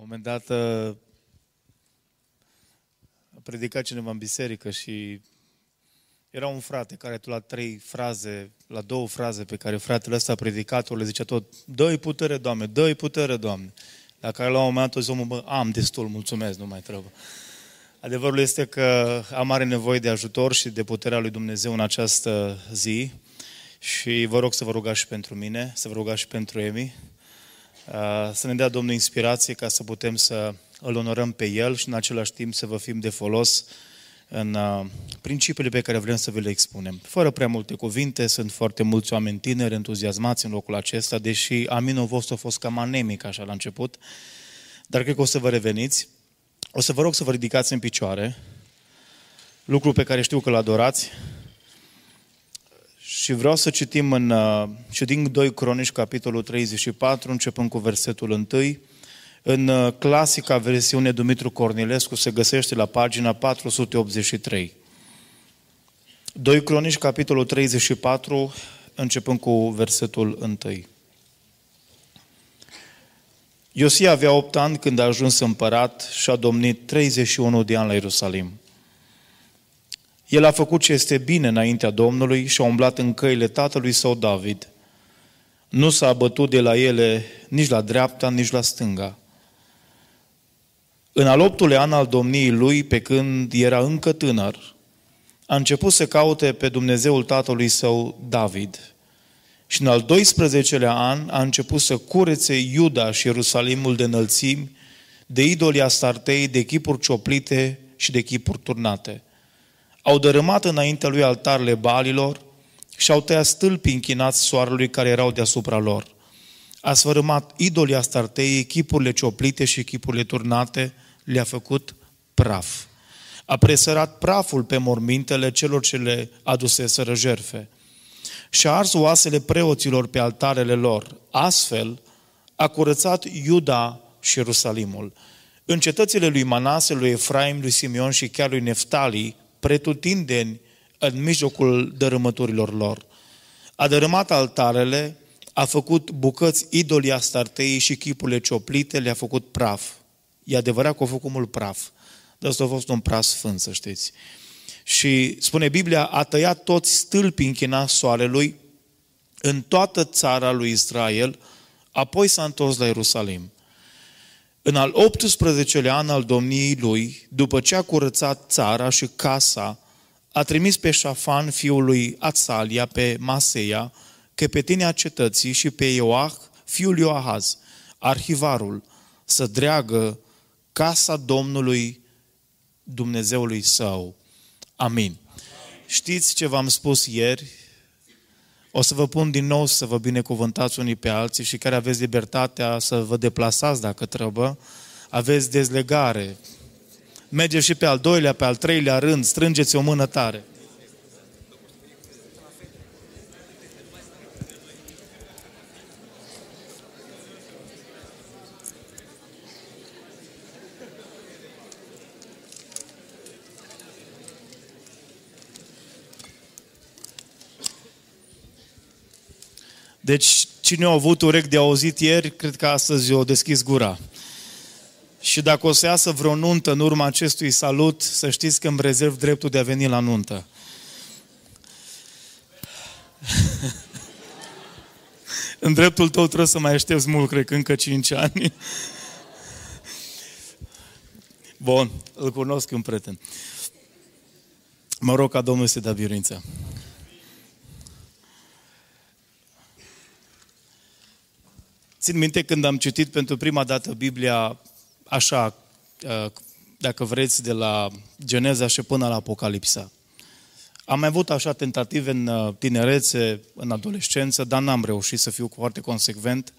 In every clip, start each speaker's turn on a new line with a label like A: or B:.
A: un moment dat uh, a predicat cineva în biserică și era un frate care tu la trei fraze, la două fraze pe care fratele ăsta a predicat-o, le zicea tot, dă-i putere, Doamne, dă-i putere, Doamne. La care la un moment dat o zis, bă, am destul, mulțumesc, nu mai trebuie. Adevărul este că am mare nevoie de ajutor și de puterea lui Dumnezeu în această zi și vă rog să vă rugați și pentru mine, să vă rugați și pentru Emi, uh, să ne dea Domnul inspirație ca să putem să îl onorăm pe El și în același timp să vă fim de folos în uh, principiile pe care vrem să vi le expunem. Fără prea multe cuvinte, sunt foarte mulți oameni tineri, entuziasmați în locul acesta, deși aminul vostru a fost cam anemic așa la început, dar cred că o să vă reveniți. O să vă rog să vă ridicați în picioare, lucru pe care știu că l adorați, și vreau să citim în, uh, și din 2 Cronici, capitolul 34, începând cu versetul 1, în uh, clasica versiune Dumitru Cornilescu se găsește la pagina 483. 2 Cronici, capitolul 34, începând cu versetul 1. Iosia avea 8 ani când a ajuns împărat și a domnit 31 de ani la Ierusalim. El a făcut ce este bine înaintea Domnului și a umblat în căile tatălui său David. Nu s-a abătut de la ele nici la dreapta, nici la stânga. În al optulea an al domniei lui, pe când era încă tânăr, a început să caute pe Dumnezeul tatălui său David. Și în al 12-lea an a început să curețe Iuda și Ierusalimul de înălțimi, de idolii astartei, de chipuri cioplite și de chipuri turnate. Au dărâmat înaintea lui altarele balilor și au tăiat stâlpii închinați soarelui care erau deasupra lor – a sfărâmat idolii Astartei, echipurile cioplite și echipurile turnate, le-a făcut praf. A presărat praful pe mormintele celor ce le aduseseră jerfe și a ars oasele preoților pe altarele lor. Astfel, a curățat Iuda și Ierusalimul. În cetățile lui Manase, lui Efraim, lui Simeon și chiar lui Neftali, pretutindeni în mijlocul dărâmăturilor lor. A dărâmat altarele, a făcut bucăți idolii Astartei și chipurile cioplite, le-a făcut praf. E adevărat că a făcut mult praf, dar asta a fost un praf sfânt, să știți. Și spune Biblia, a tăiat toți stâlpii închinați soarelui în toată țara lui Israel, apoi s-a întors la Ierusalim. În al 18-lea an al domniei lui, după ce a curățat țara și casa, a trimis pe Șafan, fiul lui Atsalia, pe Maseia, căpetenia cetății și pe Ioah, fiul Ioahaz, arhivarul, să dreagă casa Domnului Dumnezeului său. Amin. Știți ce v-am spus ieri? O să vă pun din nou să vă binecuvântați unii pe alții și care aveți libertatea să vă deplasați dacă trebuie. Aveți dezlegare. Mergeți și pe al doilea, pe al treilea rând, strângeți o mână tare. Deci, cine a avut urechi de auzit ieri, cred că astăzi o deschis gura. Și dacă o să iasă vreo nuntă în urma acestui salut, să știți că îmi rezerv dreptul de a veni la nuntă. în dreptul tău trebuie să mai aștepți mult, cred că încă 5 ani. Bun, îl cunosc un prieten. Mă rog ca Domnul să dea biruință. Țin minte când am citit pentru prima dată Biblia așa, uh, dacă vreți, de la Geneza și până la Apocalipsa. Am mai avut așa tentative în uh, tinerețe, în adolescență, dar n-am reușit să fiu foarte consecvent.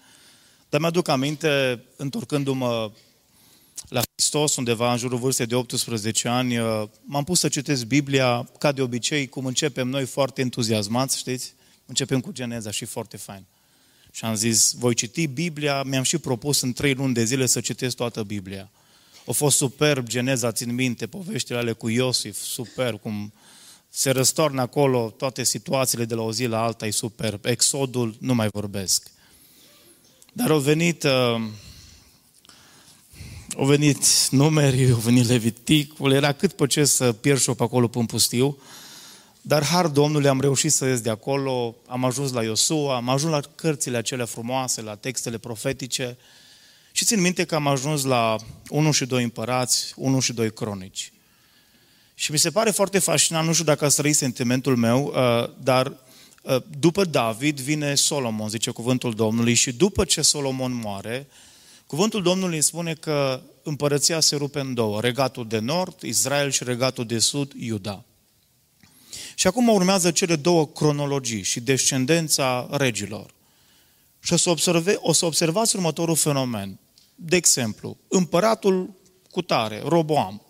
A: Dar mi-aduc aminte, întorcându-mă la Hristos, undeva în jurul vârstei de 18 ani, uh, m-am pus să citesc Biblia, ca de obicei, cum începem noi foarte entuziasmați, știți? Începem cu Geneza și foarte fain. Și am zis, voi citi Biblia, mi-am și propus în trei luni de zile să citesc toată Biblia. A fost superb, Geneza, țin minte, poveștile ale cu Iosif, superb, cum se răstornă acolo toate situațiile de la o zi la alta, e superb. Exodul, nu mai vorbesc. Dar au venit uh, au venit numeri, au venit Leviticul, era cât pe ce să pierși pe acolo pe pustiu. Dar har Domnului am reușit să ies de acolo, am ajuns la Iosua, am ajuns la cărțile acelea frumoase, la textele profetice și țin minte că am ajuns la 1 și 2 împărați, 1 și 2 cronici. Și mi se pare foarte fascinant, nu știu dacă ați trăit sentimentul meu, uh, dar uh, după David vine Solomon, zice cuvântul Domnului, și după ce Solomon moare, cuvântul Domnului spune că împărăția se rupe în două, regatul de nord, Israel și regatul de sud, Iuda. Și acum urmează cele două cronologii și descendența regilor. Și o să, observe, o să observați următorul fenomen. De exemplu, împăratul cu tare, Roboam,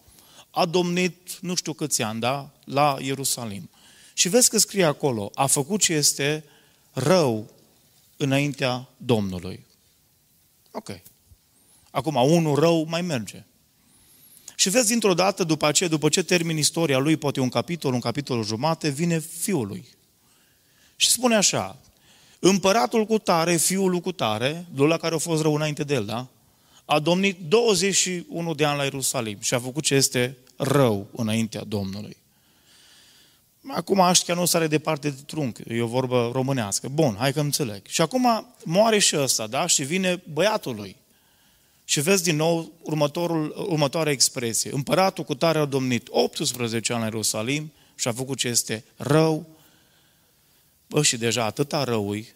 A: a domnit nu știu câți ani, da, la Ierusalim. Și vezi că scrie acolo, a făcut ce este rău înaintea Domnului. Ok. Acum, unul rău mai merge. Și vezi, dintr-o dată, după aceea, după ce termin istoria lui, poate un capitol, un capitol jumate, vine fiul lui. Și spune așa, împăratul cu tare, fiul lui cu tare, la care a fost rău înainte de el, da? A domnit 21 de ani la Ierusalim și a făcut ce este rău înaintea Domnului. Acum aștia nu sare departe de trunchi, e o vorbă românească. Bun, hai că înțeleg. Și acum moare și ăsta, da? Și vine băiatul lui. Și vezi din nou următorul, următoarea expresie. Împăratul cu tare a domnit 18 ani în Ierusalim și a făcut ce este rău. Bă, și deja atâta răui,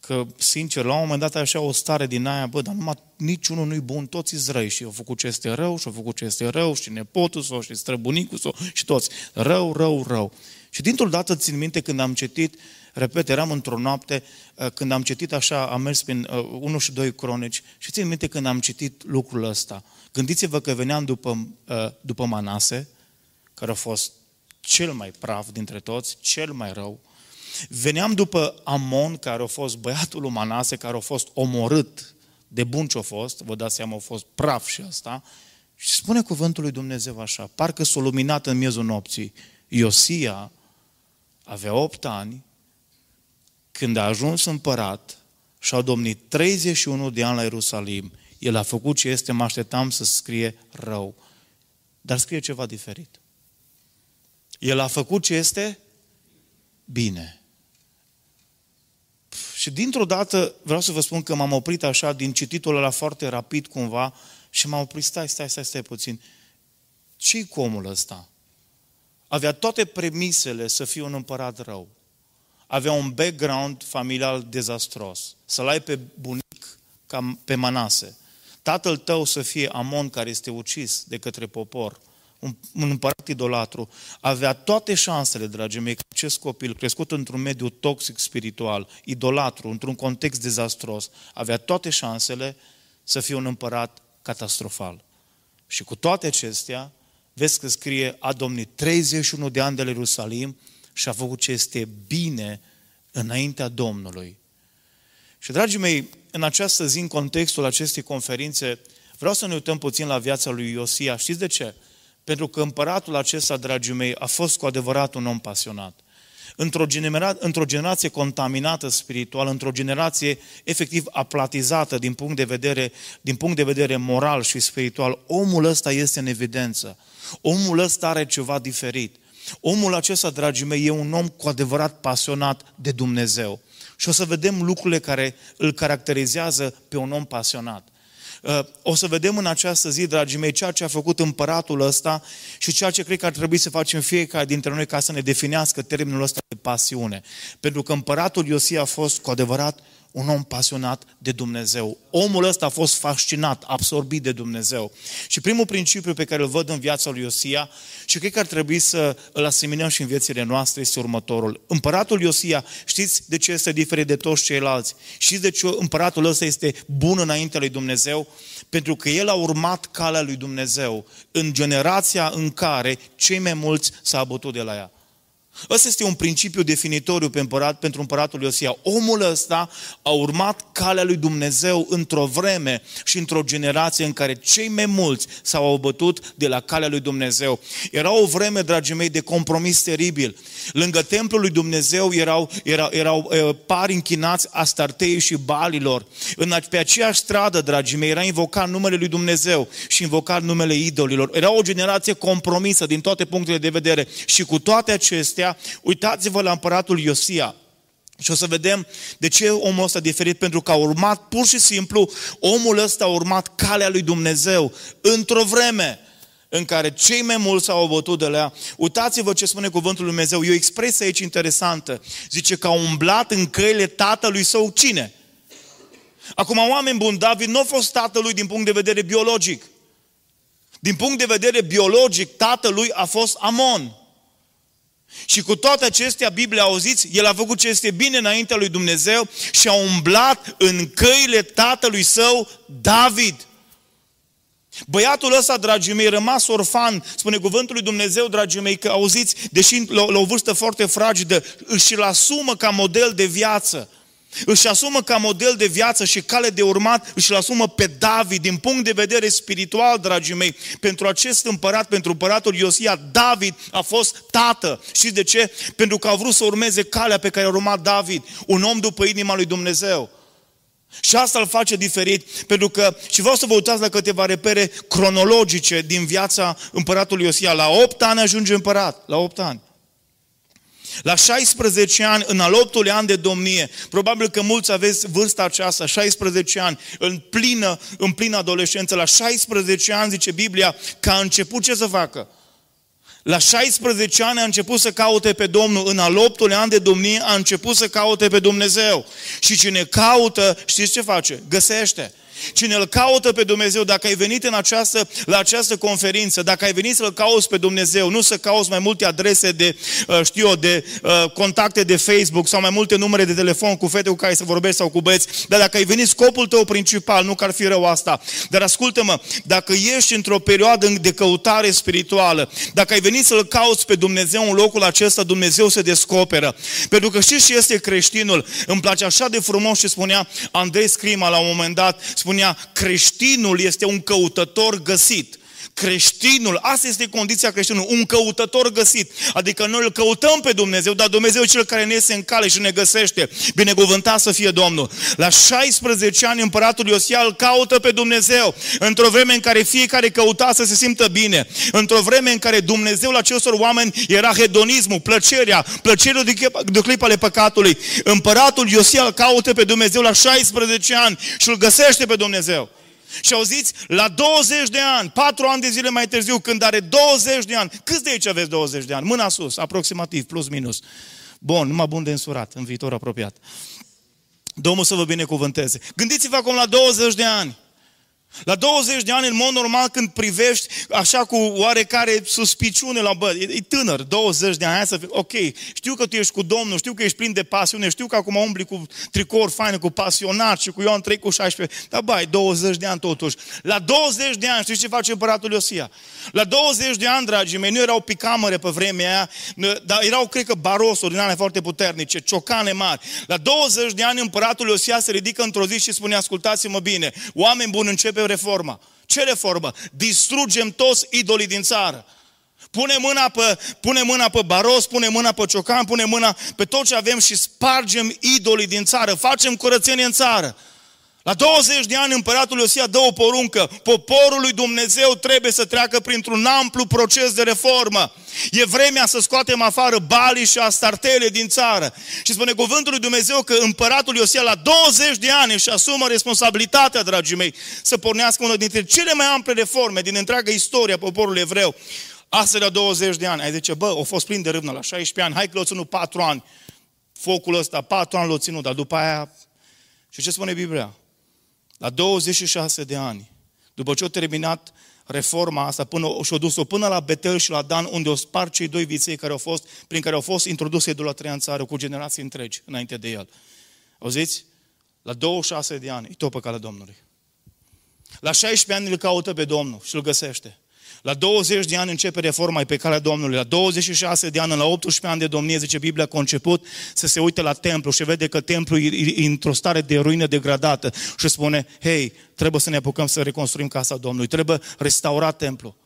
A: că, sincer, la un moment dat așa o stare din aia, bă, dar numai niciunul nu-i bun, toți îți răi și au făcut ce este rău și au făcut ce este rău și nepotul sau și străbunicul sau și toți. Rău, rău, rău. Și dintr-o dată țin minte când am citit, repet, eram într-o noapte, uh, când am citit așa, am mers prin uh, 1 și 2 cronici și țin minte când am citit lucrul ăsta. Gândiți-vă că veneam după, uh, după Manase, care a fost cel mai praf dintre toți, cel mai rău, Veneam după Amon, care a fost băiatul lui Manase, care a fost omorât de bun ce a fost, vă dați seama, a fost praf și asta, și spune cuvântul lui Dumnezeu așa, parcă s-a luminat în miezul nopții. Iosia avea 8 ani când a ajuns împărat și a domnit 31 de ani la Ierusalim. El a făcut ce este, mă așteptam să scrie rău. Dar scrie ceva diferit. El a făcut ce este bine. Și dintr-o dată vreau să vă spun că m-am oprit așa din cititul ăla foarte rapid cumva și m-am oprit, stai, stai, stai, stai puțin. Ce-i cu omul ăsta? Avea toate premisele să fie un împărat rău. Avea un background familial dezastros. Să-l ai pe bunic ca pe Manase. Tatăl tău să fie Amon care este ucis de către popor un, un împărat idolatru, avea toate șansele, dragii mei, că acest copil, crescut într-un mediu toxic spiritual, idolatru, într-un context dezastros, avea toate șansele să fie un împărat catastrofal. Și cu toate acestea, vezi că scrie, a domnit 31 de ani de la Ierusalim și a făcut ce este bine înaintea Domnului. Și, dragii mei, în această zi, în contextul acestei conferințe, vreau să ne uităm puțin la viața lui Iosia. Știți de ce? Pentru că împăratul acesta, dragii mei, a fost cu adevărat un om pasionat. Într-o, genera- într-o generație contaminată spiritual, într-o generație efectiv aplatizată din punct, de vedere, din punct de vedere moral și spiritual, omul ăsta este în evidență. Omul ăsta are ceva diferit. Omul acesta, dragii mei, e un om cu adevărat pasionat de Dumnezeu. Și o să vedem lucrurile care îl caracterizează pe un om pasionat. Uh, o să vedem în această zi, dragii mei, ceea ce a făcut împăratul ăsta și ceea ce cred că ar trebui să facem fiecare dintre noi ca să ne definească termenul ăsta de pasiune. Pentru că împăratul Iosia a fost cu adevărat un om pasionat de Dumnezeu. Omul ăsta a fost fascinat, absorbit de Dumnezeu. Și primul principiu pe care îl văd în viața lui Iosia și cred că ar trebui să îl aseminăm și în viețile noastre este următorul. Împăratul Iosia, știți de ce este diferit de toți ceilalți? Știți de ce împăratul ăsta este bun înaintea lui Dumnezeu? Pentru că el a urmat calea lui Dumnezeu în generația în care cei mai mulți s-au abătut de la ea. Ăsta este un principiu definitoriu pe împărat, pentru împăratul Iosia. Omul ăsta a urmat calea lui Dumnezeu într-o vreme și într-o generație în care cei mai mulți s-au abătut de la calea lui Dumnezeu. Era o vreme, dragii mei, de compromis teribil. Lângă templul lui Dumnezeu erau, erau, erau uh, pari închinați Astartei și Balilor. În, pe aceeași stradă, dragii mei, era invocat numele lui Dumnezeu și invocat numele idolilor. Era o generație compromisă din toate punctele de vedere. Și cu toate acestea, uitați-vă la împăratul Iosia. Și o să vedem de ce omul ăsta a diferit, pentru că a urmat pur și simplu, omul ăsta a urmat calea lui Dumnezeu într-o vreme în care cei mai mulți s-au obotut de la ea. Uitați-vă ce spune cuvântul lui Dumnezeu. E o expresie aici interesantă. Zice că a umblat în căile tatălui său cine? Acum, oameni buni, David nu a fost tatălui din punct de vedere biologic. Din punct de vedere biologic, tatălui a fost Amon. Și cu toate acestea, Biblia, auziți, el a făcut ce este bine înaintea lui Dumnezeu și a umblat în căile tatălui său, David. Băiatul ăsta, dragii mei, rămas orfan, spune cuvântul lui Dumnezeu, dragii mei, că auziți, deși la, la o vârstă foarte fragedă, își-l asumă ca model de viață. Își asumă ca model de viață și cale de urmat, își asumă pe David din punct de vedere spiritual, dragii mei. Pentru acest împărat, pentru împăratul Iosia, David a fost tată. Și de ce? Pentru că a vrut să urmeze calea pe care a urmat David, un om după inima lui Dumnezeu. Și asta îl face diferit, pentru că, și vreau să vă uitați la câteva repere cronologice din viața împăratului Iosia. La 8 ani ajunge împărat, la 8 ani. La 16 ani, în al 8 an de domnie, probabil că mulți aveți vârsta aceasta, 16 ani, în plină, în plină adolescență, la 16 ani, zice Biblia, că a început ce să facă? La 16 ani a început să caute pe Domnul, în al 8 an de domnie a început să caute pe Dumnezeu. Și cine caută, știți ce face? Găsește. Cine îl caută pe Dumnezeu, dacă ai venit în această, la această conferință, dacă ai venit să-L cauți pe Dumnezeu, nu să cauți mai multe adrese de, uh, știu eu, de uh, contacte de Facebook sau mai multe numere de telefon cu fete cu care să vorbești sau cu băieți, dar dacă ai venit scopul tău principal, nu că ar fi rău asta, dar ascultă-mă, dacă ești într-o perioadă de căutare spirituală, dacă ai venit să-L cauți pe Dumnezeu în locul acesta, Dumnezeu se descoperă. Pentru că știți ce este creștinul? Îmi place așa de frumos ce spunea Andrei Scrima la un moment dat, spunea, creștinul este un căutător găsit creștinul, asta este condiția creștinului, un căutător găsit. Adică noi îl căutăm pe Dumnezeu, dar Dumnezeu e cel care ne iese în cale și ne găsește. Binecuvântat să fie Domnul. La 16 ani împăratul Iosia îl caută pe Dumnezeu. Într-o vreme în care fiecare căuta să se simtă bine. Într-o vreme în care Dumnezeu la acestor oameni era hedonismul, plăcerea, plăcerea de, de clip ale păcatului. Împăratul Iosia îl caută pe Dumnezeu la 16 ani și îl găsește pe Dumnezeu. Și auziți, la 20 de ani, 4 ani de zile mai târziu, când are 20 de ani, câți de aici aveți 20 de ani? Mâna sus, aproximativ, plus minus. Bun, numai bun de însurat, în viitor apropiat. Domnul să vă binecuvânteze. Gândiți-vă acum la 20 de ani. La 20 de ani, în mod normal, când privești așa cu oarecare suspiciune la bă, e, e tânăr, 20 de ani, hai să fie, ok, știu că tu ești cu Domnul, știu că ești plin de pasiune, știu că acum umbli cu tricouri faine, cu pasionat și cu Ioan 3 cu 16, dar bai, 20 de ani totuși. La 20 de ani, știți ce face împăratul Iosia? La 20 de ani, dragii mei, nu erau picamere pe vremea aia, dar erau, cred că, barosuri din foarte puternice, ciocane mari. La 20 de ani, împăratul Iosia se ridică într-o zi și spune, ascultați-mă bine, oameni buni, începe reforma. Ce reformă? Distrugem toți idolii din țară. Pune mâna, pe, pune mâna pe baros, pune mâna pe ciocan, pune mâna pe tot ce avem și spargem idolii din țară. Facem curățenie în țară. La 20 de ani împăratul Iosia dă o poruncă. Poporul lui Dumnezeu trebuie să treacă printr-un amplu proces de reformă. E vremea să scoatem afară balii și astartele din țară. Și spune cuvântul lui Dumnezeu că împăratul Iosia la 20 de ani își asumă responsabilitatea, dragii mei, să pornească una dintre cele mai ample reforme din întreaga istorie a poporului evreu. Astăzi la 20 de ani. Ai zice, bă, au fost plin de râvnă la 16 ani, hai că l-au ținut 4 ani. Focul ăsta, 4 ani l-au ținut, dar după aia... Și ce spune Biblia? La 26 de ani, după ce au terminat reforma asta până, și-au dus-o până la Betel și la Dan, unde o spart cei doi viței care au fost, prin care au fost introduse idolatria în țară cu generații întregi înainte de el. Auziți? La 26 de ani, e tot pe calea Domnului. La 16 ani îl caută pe Domnul și îl găsește. La 20 de ani începe reforma pe calea Domnului. La 26 de ani, la 18 ani de domnie, zice Biblia, a conceput să se uite la templu și vede că templu e într-o stare de ruină degradată și spune, hei, trebuie să ne apucăm să reconstruim casa Domnului, trebuie restaurat templu.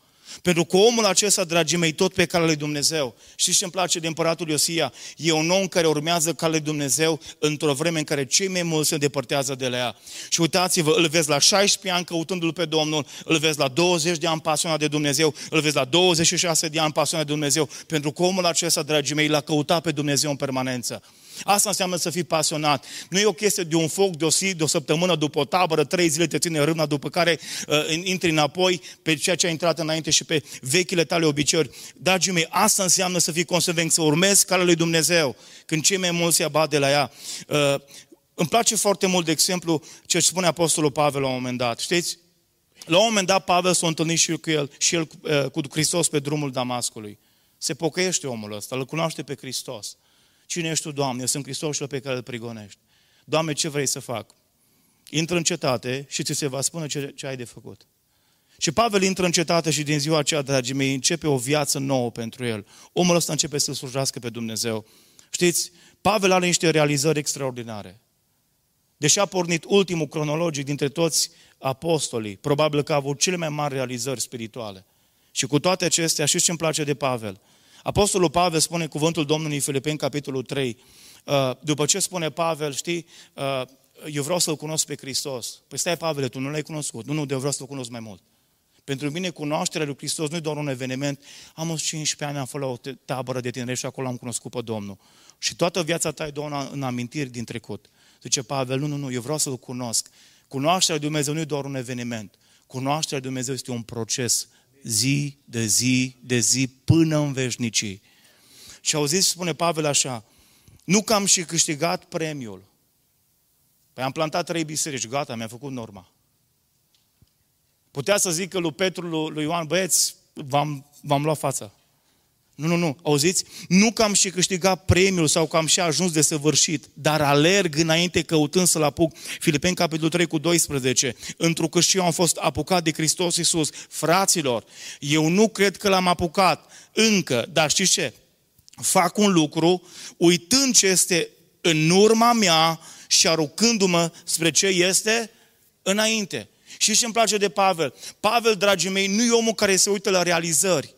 A: Pentru că omul acesta, dragii mei, tot pe calea lui Dumnezeu. Știți ce îmi place de împăratul Iosia? E un om care urmează calea lui Dumnezeu într-o vreme în care cei mai mulți se îndepărtează de la ea. Și uitați-vă, îl vezi la 16 ani căutându-L pe Domnul, îl vezi la 20 de ani pasionat de Dumnezeu, îl vezi la 26 de ani pasionat de Dumnezeu, pentru că omul acesta, dragii mei, l-a căutat pe Dumnezeu în permanență. Asta înseamnă să fii pasionat. Nu e o chestie de un foc, de o zi, de o săptămână, după o tabără, trei zile te ține râna, după care uh, intri înapoi pe ceea ce a intrat înainte și pe vechile tale obiceiuri. Dragii mei, asta înseamnă să fii consecvent, să urmezi calea lui Dumnezeu, când cei mai mulți se abat de la ea. Uh, îmi place foarte mult, de exemplu, ce spune Apostolul Pavel la un moment dat. Știți? La un moment dat, Pavel s-a întâlnit și cu el, și el uh, cu Hristos pe drumul Damascului. Se pocăiește omul ăsta, îl cunoaște pe Hristos. Cine ești tu, Doamne? Eu sunt Hristosul pe care îl prigonești. Doamne, ce vrei să fac? Intră în cetate și ți se va spune ce, ce ai de făcut. Și Pavel intră în cetate și din ziua aceea, dragii mei, începe o viață nouă pentru el. Omul ăsta începe să slujească pe Dumnezeu. Știți, Pavel are niște realizări extraordinare. Deși a pornit ultimul cronologic dintre toți apostolii, probabil că a avut cele mai mari realizări spirituale. Și cu toate acestea, știți ce îmi place de Pavel? Apostolul Pavel spune cuvântul Domnului în Filipeni, capitolul 3. Uh, după ce spune Pavel, știi, uh, eu vreau să-L cunosc pe Hristos. Păi stai, Pavel, tu nu l-ai cunoscut. Nu, nu, de vreau să-L cunosc mai mult. Pentru mine cunoașterea lui Hristos nu e doar un eveniment. Am 15 ani, am fost la o tabără de tineri și acolo am cunoscut pe Domnul. Și toată viața ta e doar în amintiri din trecut. Zice Pavel, nu, nu, nu, eu vreau să-L cunosc. Cunoașterea lui Dumnezeu nu e doar un eveniment. Cunoașterea lui Dumnezeu este un proces zi de zi de zi până în veșnicii. Și au zis, spune Pavel așa, nu că am și câștigat premiul. Păi am plantat trei biserici, gata, mi-a făcut norma. Putea să zică lui Petru, lui Ioan, băieți, v-am, v-am luat fața. Nu, nu, nu. Auziți? Nu că am și câștigat premiul sau că am și ajuns de săvârșit, dar alerg înainte căutând să-l apuc. Filipeni, capitolul 3 cu 12. Întrucât și eu am fost apucat de Hristos Iisus. Fraților, eu nu cred că l-am apucat încă, dar știți ce? Fac un lucru uitând ce este în urma mea și aruncându-mă spre ce este înainte. Și ce îmi place de Pavel? Pavel, dragii mei, nu e omul care se uită la realizări,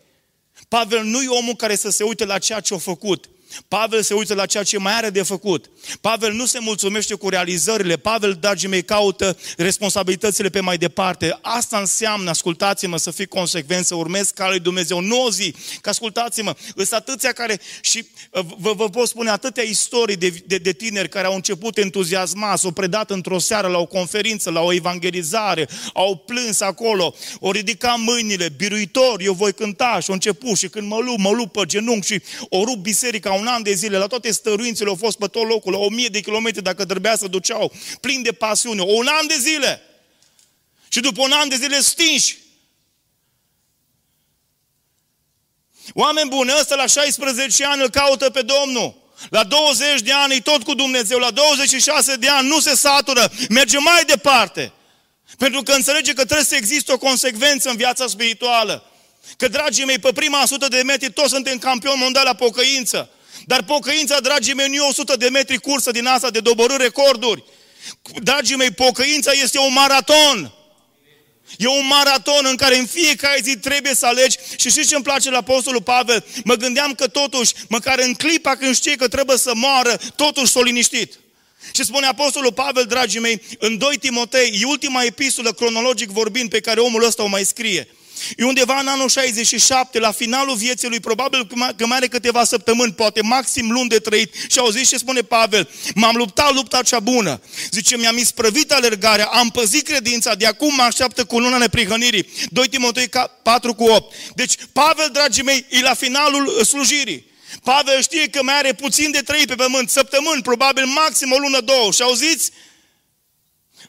A: Pavel nu e omul care să se uite la ceea ce a făcut, Pavel se uită la ceea ce mai are de făcut. Pavel nu se mulțumește cu realizările. Pavel, dragii mei, caută responsabilitățile pe mai departe. Asta înseamnă, ascultați-mă, să fii consecvent, să urmezi calea lui Dumnezeu. Nu o zi, că ascultați-mă, sunt atâția care, și uh, vă, vă pot spune atâtea istorii de, de, de tineri care au început entuziasmați, s-au predat într-o seară la o conferință, la o evangelizare, au plâns acolo, au ridicat mâinile, biruitor, eu voi cânta și au început și când mă lup, mă lup pe genunchi și o rup biserica un an de zile, la toate stăruințele au fost pe tot locul, la o mie de kilometri dacă trebuia să duceau, plin de pasiune, un an de zile. Și după un an de zile stinși. Oameni buni, ăsta la 16 ani îl caută pe Domnul. La 20 de ani e tot cu Dumnezeu, la 26 de ani nu se satură, merge mai departe. Pentru că înțelege că trebuie să existe o consecvență în viața spirituală. Că, dragii mei, pe prima sută de metri toți suntem campioni mondiali la pocăință. Dar pocăința, dragii mei, nu e 100 de metri cursă din asta de dobărâ recorduri. Dragii mei, pocăința este un maraton. E un maraton în care în fiecare zi trebuie să alegi. Și știți ce îmi place la Apostolul Pavel? Mă gândeam că totuși, măcar în clipa când știe că trebuie să moară, totuși s-a liniștit. Și spune Apostolul Pavel, dragii mei, în 2 Timotei, e ultima epistolă cronologic vorbind pe care omul ăsta o mai scrie. E undeva în anul 67, la finalul vieții lui, probabil că mai are câteva săptămâni, poate maxim luni de trăit. Și au zis ce spune Pavel, m-am luptat lupta cea bună. Zice, mi-am isprăvit alergarea, am păzit credința, de acum mă așteaptă cu luna neprihănirii. 2 Timotei 4 cu 8. Deci, Pavel, dragii mei, e la finalul uh, slujirii. Pavel știe că mai are puțin de trăit pe pământ, săptămâni, probabil maxim o lună, două. Și auziți?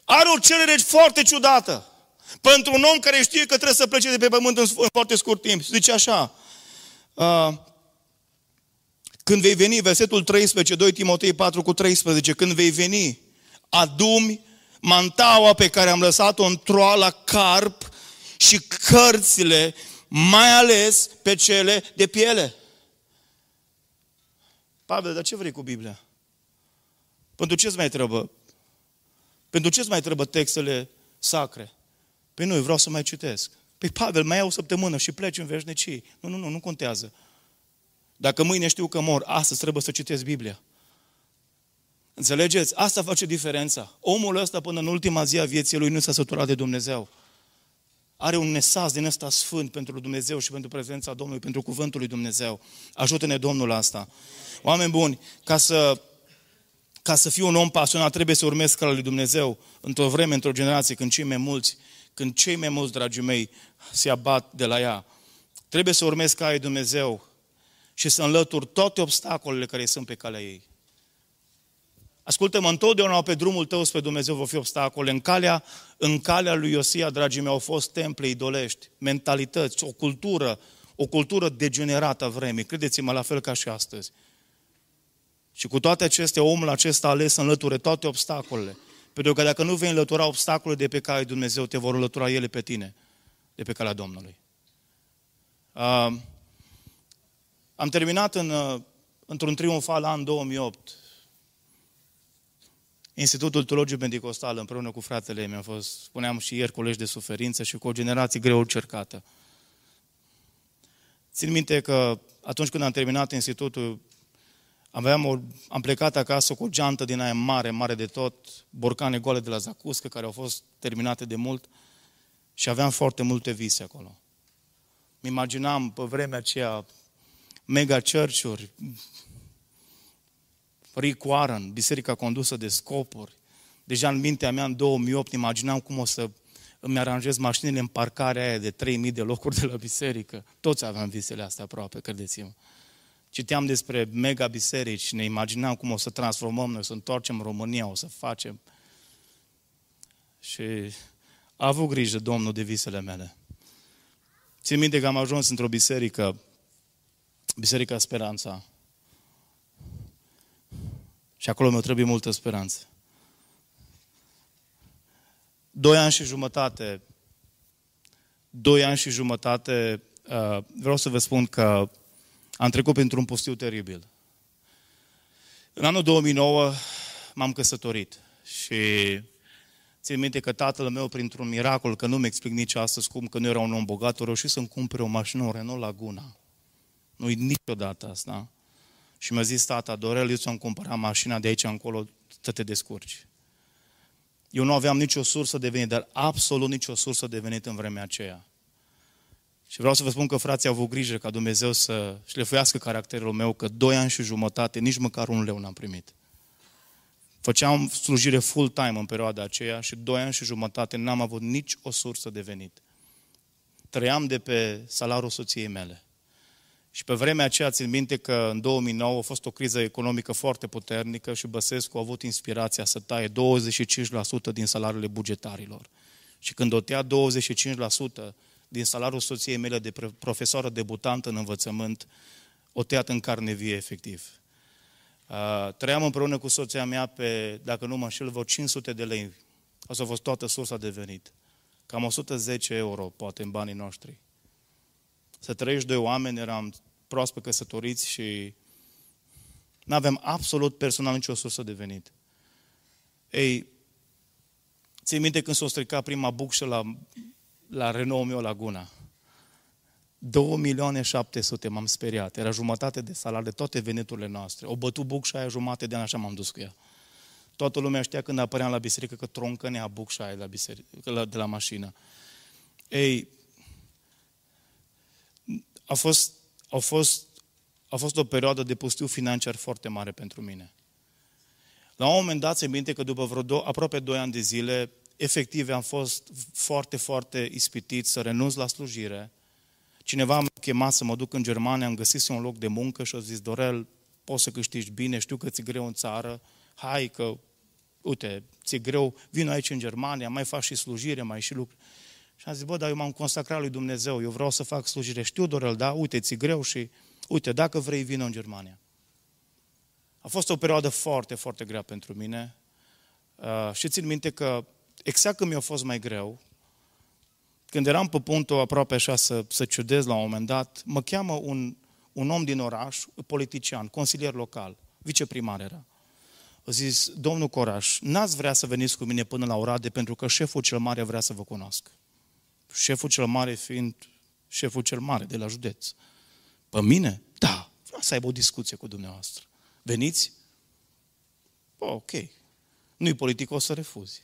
A: Are o cerere foarte ciudată. Pentru un om care știe că trebuie să plece de pe pământ în, în foarte scurt timp. Zice așa, uh, când vei veni, versetul 13, 2 Timotei 4 cu 13, când vei veni, adumi mantaua pe care am lăsat-o în troala carp și cărțile mai ales pe cele de piele. Pavel, dar ce vrei cu Biblia? Pentru ce îți mai trebuie? Pentru ce îți mai trebuie textele sacre? Păi nu, eu vreau să mai citesc. Păi Pavel, mai iau o săptămână și pleci în veșnicii. Nu, nu, nu, nu contează. Dacă mâine știu că mor, astăzi trebuie să citesc Biblia. Înțelegeți? Asta face diferența. Omul ăsta până în ultima zi a vieții lui nu s-a săturat de Dumnezeu. Are un mesaj din ăsta sfânt pentru Dumnezeu și pentru prezența Domnului, pentru cuvântul lui Dumnezeu. Ajută-ne Domnul asta. Oameni buni, ca să, ca să fiu un om pasionat, trebuie să urmez calea lui Dumnezeu într-o vreme, într-o generație, când cei mai mulți, când cei mai mulți, dragii mei, se abat de la ea. Trebuie să urmez calea lui Dumnezeu și să înlătur toate obstacolele care sunt pe calea ei. Ascultă-mă, întotdeauna pe drumul tău spre Dumnezeu vor fi obstacole. În calea, în calea lui Iosia, dragii mei, au fost temple idolești, mentalități, o cultură, o cultură degenerată a vremii. Credeți-mă, la fel ca și astăzi. Și cu toate acestea, omul acesta a ales să înlăture toate obstacolele. Pentru că dacă nu vei înlătura obstacolele de pe care Dumnezeu, te vor înlătura ele pe tine, de pe calea Domnului. Uh, am terminat în, uh, într-un triumfal an 2008 Institutul Teologic Pentecostal împreună cu fratele meu, fost, spuneam și ieri, colegi de suferință și cu o generație greu cercată. Țin minte că atunci când am terminat institutul, aveam o, am plecat acasă cu o geantă din aia mare, mare de tot, borcane goale de la Zacuscă, care au fost terminate de mult și aveam foarte multe vise acolo. Mi imaginam pe vremea aceea mega church-uri, Rick Warren, biserica condusă de scopuri. Deja în mintea mea, în 2008, imaginam cum o să îmi aranjez mașinile în parcarea aia de 3000 de locuri de la biserică. Toți aveam visele astea aproape, credeți-mă. Citeam despre mega biserici și ne imaginam cum o să transformăm noi, să întoarcem România, o să facem. Și a avut grijă Domnul de visele mele. Țin minte că am ajuns într-o biserică, Biserica Speranța, și acolo mi-o trebuie multă speranță. Doi ani și jumătate, doi ani și jumătate, uh, vreau să vă spun că am trecut printr-un pustiu teribil. În anul 2009 m-am căsătorit și țin minte că tatăl meu, printr-un miracol, că nu-mi explic nici astăzi cum, că nu era un om bogat, a reușit să-mi cumpere o mașină, o Renault Laguna. Nu-i niciodată asta. Și mi-a zis tata, Dorel, eu ți-am cumpărat mașina de aici încolo, să te descurci. Eu nu aveam nicio sursă de venit, dar absolut nicio sursă de venit în vremea aceea. Și vreau să vă spun că frații au avut grijă ca Dumnezeu să șlefuiască caracterul meu, că doi ani și jumătate, nici măcar un leu n-am primit. Făceam slujire full-time în perioada aceea și doi ani și jumătate n-am avut nici o sursă de venit. Trăiam de pe salariul soției mele. Și pe vremea aceea țin minte că în 2009 a fost o criză economică foarte puternică și Băsescu a avut inspirația să taie 25% din salariile bugetarilor. Și când o tea 25% din salariul soției mele de profesoară debutantă în învățământ, o tăiat în carne vie efectiv. Trăiam împreună cu soția mea pe, dacă nu mă înșel, vreo 500 de lei. Asta a fost toată sursa de venit. Cam 110 euro, poate, în banii noștri. Să trăiești doi oameni, eram proaspăt căsătoriți și nu avem absolut personal nicio sursă de venit. Ei, ții minte când s-a stricat prima bucșă la, la Renault meu Laguna? 2 milioane 700 m-am speriat. Era jumătate de salar de toate veniturile noastre. O bătut bucșa aia jumate de an, așa m-am dus cu ea. Toată lumea știa când apăream la biserică că troncănea bucșa aia la biserică, de la mașină. Ei, a fost a fost, a fost o perioadă de pustiu financiar foarte mare pentru mine. La un moment dat, se minte că după vreo do- aproape 2 ani de zile, efectiv am fost foarte, foarte ispitit să renunț la slujire. Cineva m-a chemat să mă duc în Germania, am găsit un loc de muncă și a zis, Dorel, poți să câștigi bine, știu că ți-e greu în țară, hai că, uite, ți-e greu, vin aici în Germania, mai faci și slujire, mai și lucruri. Și am zis, bă, dar eu m-am consacrat lui Dumnezeu, eu vreau să fac slujire. Știu, Dorel, da, uite, ți greu și, uite, dacă vrei, vină în Germania. A fost o perioadă foarte, foarte grea pentru mine. Uh, și țin minte că exact când mi-a fost mai greu, când eram pe punctul aproape așa să, să ciudez la un moment dat, mă cheamă un, un om din oraș, politician, consilier local, viceprimar era. A zis, domnul Coraș, n-ați vrea să veniți cu mine până la Orade pentru că șeful cel mare vrea să vă cunoască. Șeful cel mare fiind șeful cel mare de la județ. Pe mine? Da, vreau să aibă o discuție cu dumneavoastră. Veniți? ok. Nu-i politic, o să refuzi.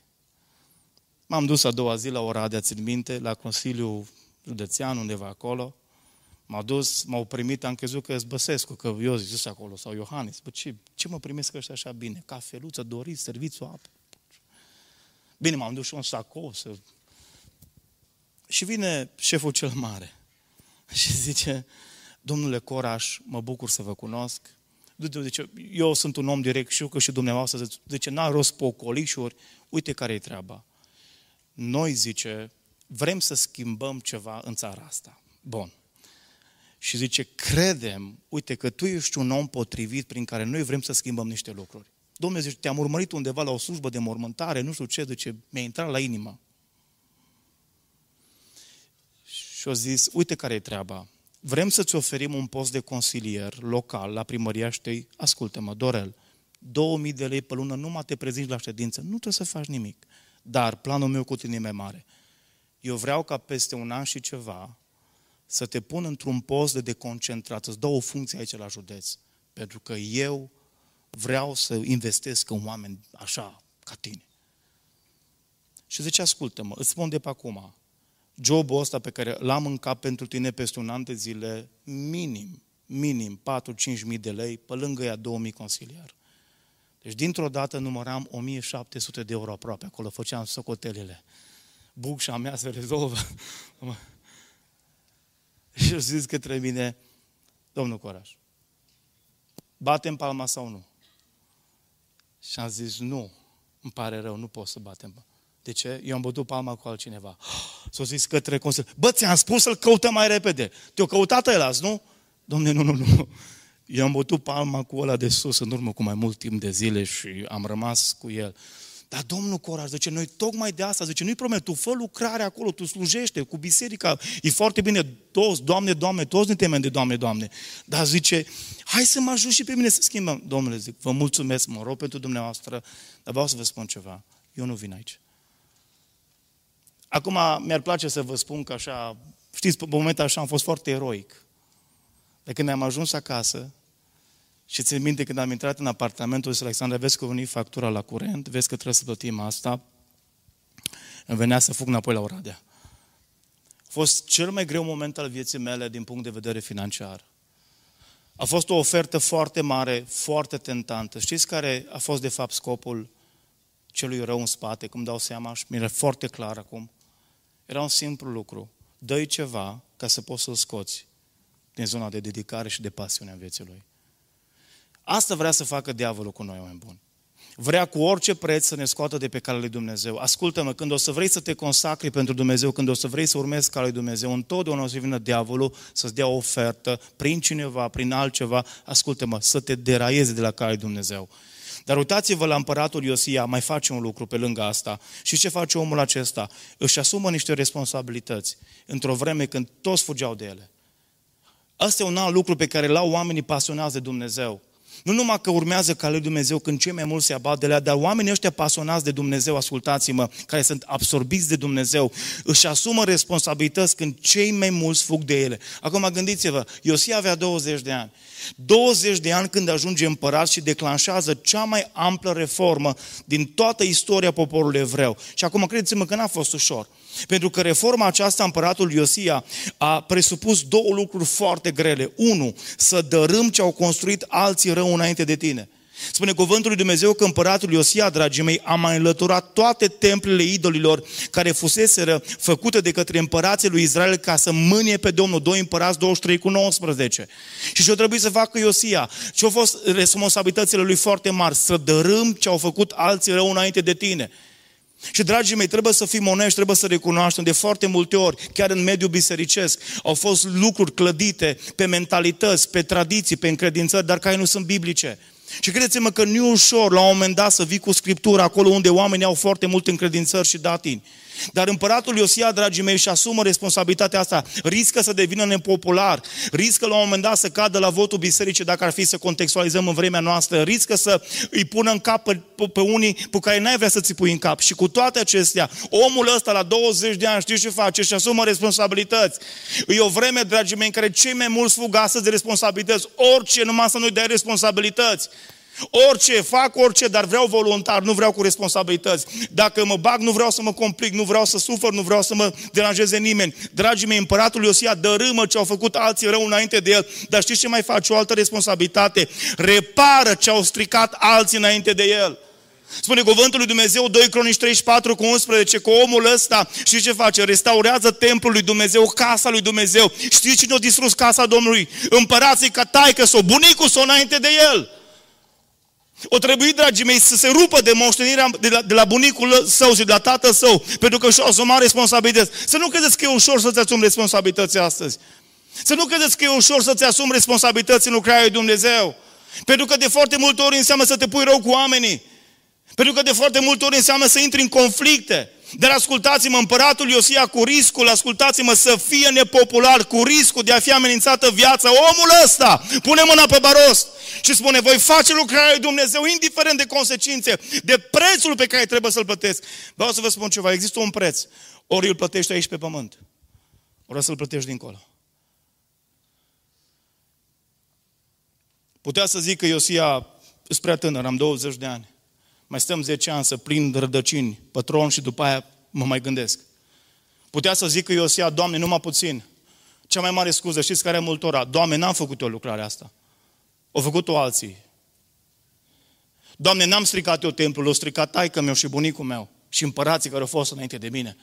A: M-am dus a doua zi la Oradea, țin minte, la Consiliul Județean, undeva acolo. M-au dus, m-au primit, am crezut că Băsescu, că eu zis acolo, sau Iohannis. Bă, ce, ce mă primesc ăștia așa bine? Cafeluță, doriți, serviciu, apă. Bine, m-am dus și un sacou să... Și vine șeful cel mare și zice, domnule Coraș, mă bucur să vă cunosc. Zice, eu sunt un om direct, știu că și dumneavoastră zice, n-a rost pocolișuri, uite care e treaba. Noi, zice, vrem să schimbăm ceva în țara asta. Bun. Și zice, credem, uite că tu ești un om potrivit prin care noi vrem să schimbăm niște lucruri. Domnule, zice, te-am urmărit undeva la o slujbă de mormântare, nu știu ce, zice, mi-a intrat la inimă. Și au zis, uite care e treaba. Vrem să-ți oferim un post de consilier local la primăria Ștei. Ascultă-mă, Dorel, 2000 de lei pe lună, numai te prezinți la ședință, nu trebuie să faci nimic. Dar planul meu cu tine e mai mare. Eu vreau ca peste un an și ceva să te pun într-un post de deconcentrat, îți dau o funcție aici la județ. Pentru că eu vreau să investesc în oameni așa, ca tine. Și zice, ascultă-mă, îți spun de pe acum, jobul ăsta pe care l-am în cap pentru tine peste un an de zile, minim, minim 4-5 mii de lei, pe lângă ea 2000 consiliar. Deci dintr-o dată număram 1700 de euro aproape, acolo făceam socotelele. Bucșa mea se rezolvă. Și eu zis către mine, domnul Coraș, batem palma sau nu? Și am zis, nu, îmi pare rău, nu pot să batem palma. De ce? Eu am bătut palma cu altcineva. S-a zis către consiliu. Bă, ți-am spus să-l căutăm mai repede. Te-o căutat ăla, nu? Domne, nu, nu, nu. Eu am bătut palma cu ăla de sus în urmă cu mai mult timp de zile și am rămas cu el. Dar Domnul Coraj, zice, noi tocmai de asta, zice, nu-i promet, tu fă lucrare acolo, tu slujește cu biserica, e foarte bine, toți, Doamne, Doamne, toți ne temem de Doamne, Doamne. Dar zice, hai să mă ajut și pe mine să schimbăm. Domnule, zic, vă mulțumesc, mă rog pentru dumneavoastră, dar vreau să vă spun ceva. Eu nu vin aici. Acum mi-ar place să vă spun că așa, știți, pe momentul așa am fost foarte eroic. De când am ajuns acasă, și țin minte când am intrat în apartamentul ăsta, Alexandra, vezi că a venit factura la curent, vezi că trebuie să plătim asta, îmi venea să fug înapoi la Oradea. A fost cel mai greu moment al vieții mele din punct de vedere financiar. A fost o ofertă foarte mare, foarte tentantă. Știți care a fost de fapt scopul celui rău în spate, cum dau seama și mi-e foarte clar acum? Era un simplu lucru. dă ceva ca să poți să-l scoți din zona de dedicare și de pasiune a vieții lui. Asta vrea să facă diavolul cu noi, oameni buni. Vrea cu orice preț să ne scoată de pe calea lui Dumnezeu. Ascultă-mă, când o să vrei să te consacri pentru Dumnezeu, când o să vrei să urmezi calea lui Dumnezeu, întotdeauna o să vină diavolul să-ți dea o ofertă prin cineva, prin altceva, ascultă-mă, să te deraieze de la calea lui Dumnezeu. Dar uitați-vă la împăratul Iosia, mai face un lucru pe lângă asta. Și ce face omul acesta? Își asumă niște responsabilități într-o vreme când toți fugeau de ele. Asta e un alt lucru pe care l-au oamenii pasionați de Dumnezeu. Nu numai că urmează ca lui Dumnezeu când cei mai mulți se abat de la, dar oamenii ăștia pasionați de Dumnezeu, ascultați-mă, care sunt absorbiți de Dumnezeu, își asumă responsabilități când cei mai mulți fug de ele. Acum gândiți-vă, Iosia avea 20 de ani. 20 de ani când ajunge împărat și declanșează cea mai amplă reformă din toată istoria poporului evreu. Și acum credeți-mă că n-a fost ușor. Pentru că reforma aceasta, împăratul Iosia, a presupus două lucruri foarte grele. Unu, să dărâm ce au construit alții rău înainte de tine. Spune cuvântul lui Dumnezeu că împăratul Iosia, dragii mei, a mai înlăturat toate templele idolilor care fuseseră făcute de către împărații lui Israel ca să mânie pe Domnul. 2 împărați 23 cu 19. Și ce-o trebuie să facă Iosia? Ce au fost responsabilitățile lui foarte mari? Să dărâm ce au făcut alții rău înainte de tine. Și, dragii mei, trebuie să fim onești, trebuie să recunoaștem de foarte multe ori, chiar în mediul bisericesc, au fost lucruri clădite pe mentalități, pe tradiții, pe încredințări, dar care nu sunt biblice. Și credeți-mă că nu e ușor la un moment dat să vii cu Scriptura acolo unde oamenii au foarte multe încredințări și datini. Dar împăratul Iosia, dragii mei, și asumă responsabilitatea asta. Riscă să devină nepopular, riscă la un moment dat să cadă la votul bisericii, dacă ar fi să contextualizăm în vremea noastră, riscă să îi pună în cap pe, pe, pe unii pe care n-ai vrea să ți pui în cap. Și cu toate acestea, omul ăsta la 20 de ani știi ce face? Și asumă responsabilități. E o vreme, dragii mei, în care cei mai mulți fug astăzi de responsabilități. Orice, numai să nu-i dai responsabilități. Orice, fac orice, dar vreau voluntar, nu vreau cu responsabilități. Dacă mă bag, nu vreau să mă complic, nu vreau să sufăr, nu vreau să mă deranjeze nimeni. Dragii mei, împăratul Iosia dărâmă ce au făcut alții rău înainte de el, dar știți ce mai face? O altă responsabilitate. Repară ce au stricat alții înainte de el. Spune cuvântul lui Dumnezeu, 2 Cronici 34 cu 11, că omul ăsta, știți ce face? Restaurează templul lui Dumnezeu, casa lui Dumnezeu. Știți cine a distrus casa Domnului? Împărații ca taică sau bunicul sau înainte de el. O trebuie, dragii mei, să se rupă de moștenirea de la, de la bunicul său și de la tatăl său, pentru că și-o asuma responsabilități. Să nu credeți că e ușor să-ți asumi responsabilități astăzi. Să nu credeți că e ușor să-ți asumi responsabilități în lucrarea lui Dumnezeu. Pentru că de foarte multe ori înseamnă să te pui rău cu oamenii. Pentru că de foarte multe ori înseamnă să intri în conflicte. Dar ascultați-mă, împăratul Iosia cu riscul, ascultați-mă, să fie nepopular, cu riscul de a fi amenințată viața. Omul ăsta pune mâna pe baros și spune, voi face lucrarea lui Dumnezeu, indiferent de consecințe, de prețul pe care trebuie să-l plătesc. Vreau să vă spun ceva, există un preț. Ori îl plătești aici pe pământ, ori să-l plătești dincolo. Putea să zic că Iosia sunt prea tânăr, am 20 de ani mai stăm 10 ani să prind rădăcini pătron și după aia mă mai gândesc. Putea să zic că Iosia, Doamne, numai puțin. Cea mai mare scuză, știți care e multora? Doamne, n-am făcut eu lucrarea asta. O făcut-o alții. Doamne, n-am stricat eu templul, l-a stricat taică meu și bunicul meu și împărații care au fost înainte de mine.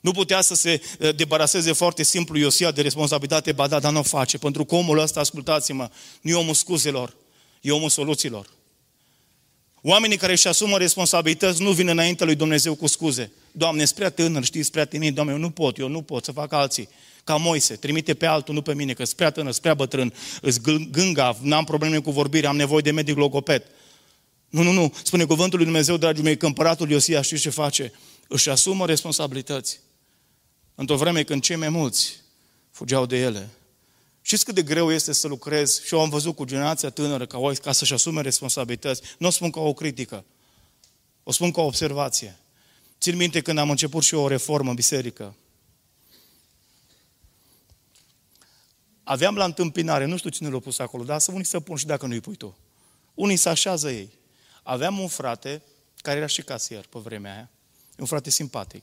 A: Nu putea să se eh, debaraseze foarte simplu Iosia de responsabilitate, ba da, dar nu o face. Pentru că omul ăsta, ascultați-mă, nu e omul scuzelor, e omul soluțiilor. Oamenii care își asumă responsabilități nu vin înainte lui Dumnezeu cu scuze. Doamne, spre tânăr, știi, spre timid, Doamne, eu nu pot, eu nu pot să fac alții. Ca Moise, trimite pe altul, nu pe mine, că spre tânăr, spre bătrân, îți gângav, n-am probleme cu vorbire, am nevoie de medic logoped. Nu, nu, nu. Spune cuvântul lui Dumnezeu, dragii mei, că împăratul Iosia știi ce face? Își asumă responsabilități. Într-o vreme când cei mai mulți fugeau de ele. Știți cât de greu este să lucrezi? Și eu am văzut cu generația tânără ca, ca să-și asume responsabilități. Nu o spun ca o critică, o spun ca o observație. Țin minte când am început și eu o reformă în biserică. Aveam la întâmpinare, nu știu cine l-a pus acolo, dar să unii să pun și dacă nu-i pui tu. Unii să așează ei. Aveam un frate care era și casier pe vremea aia, un frate simpatic.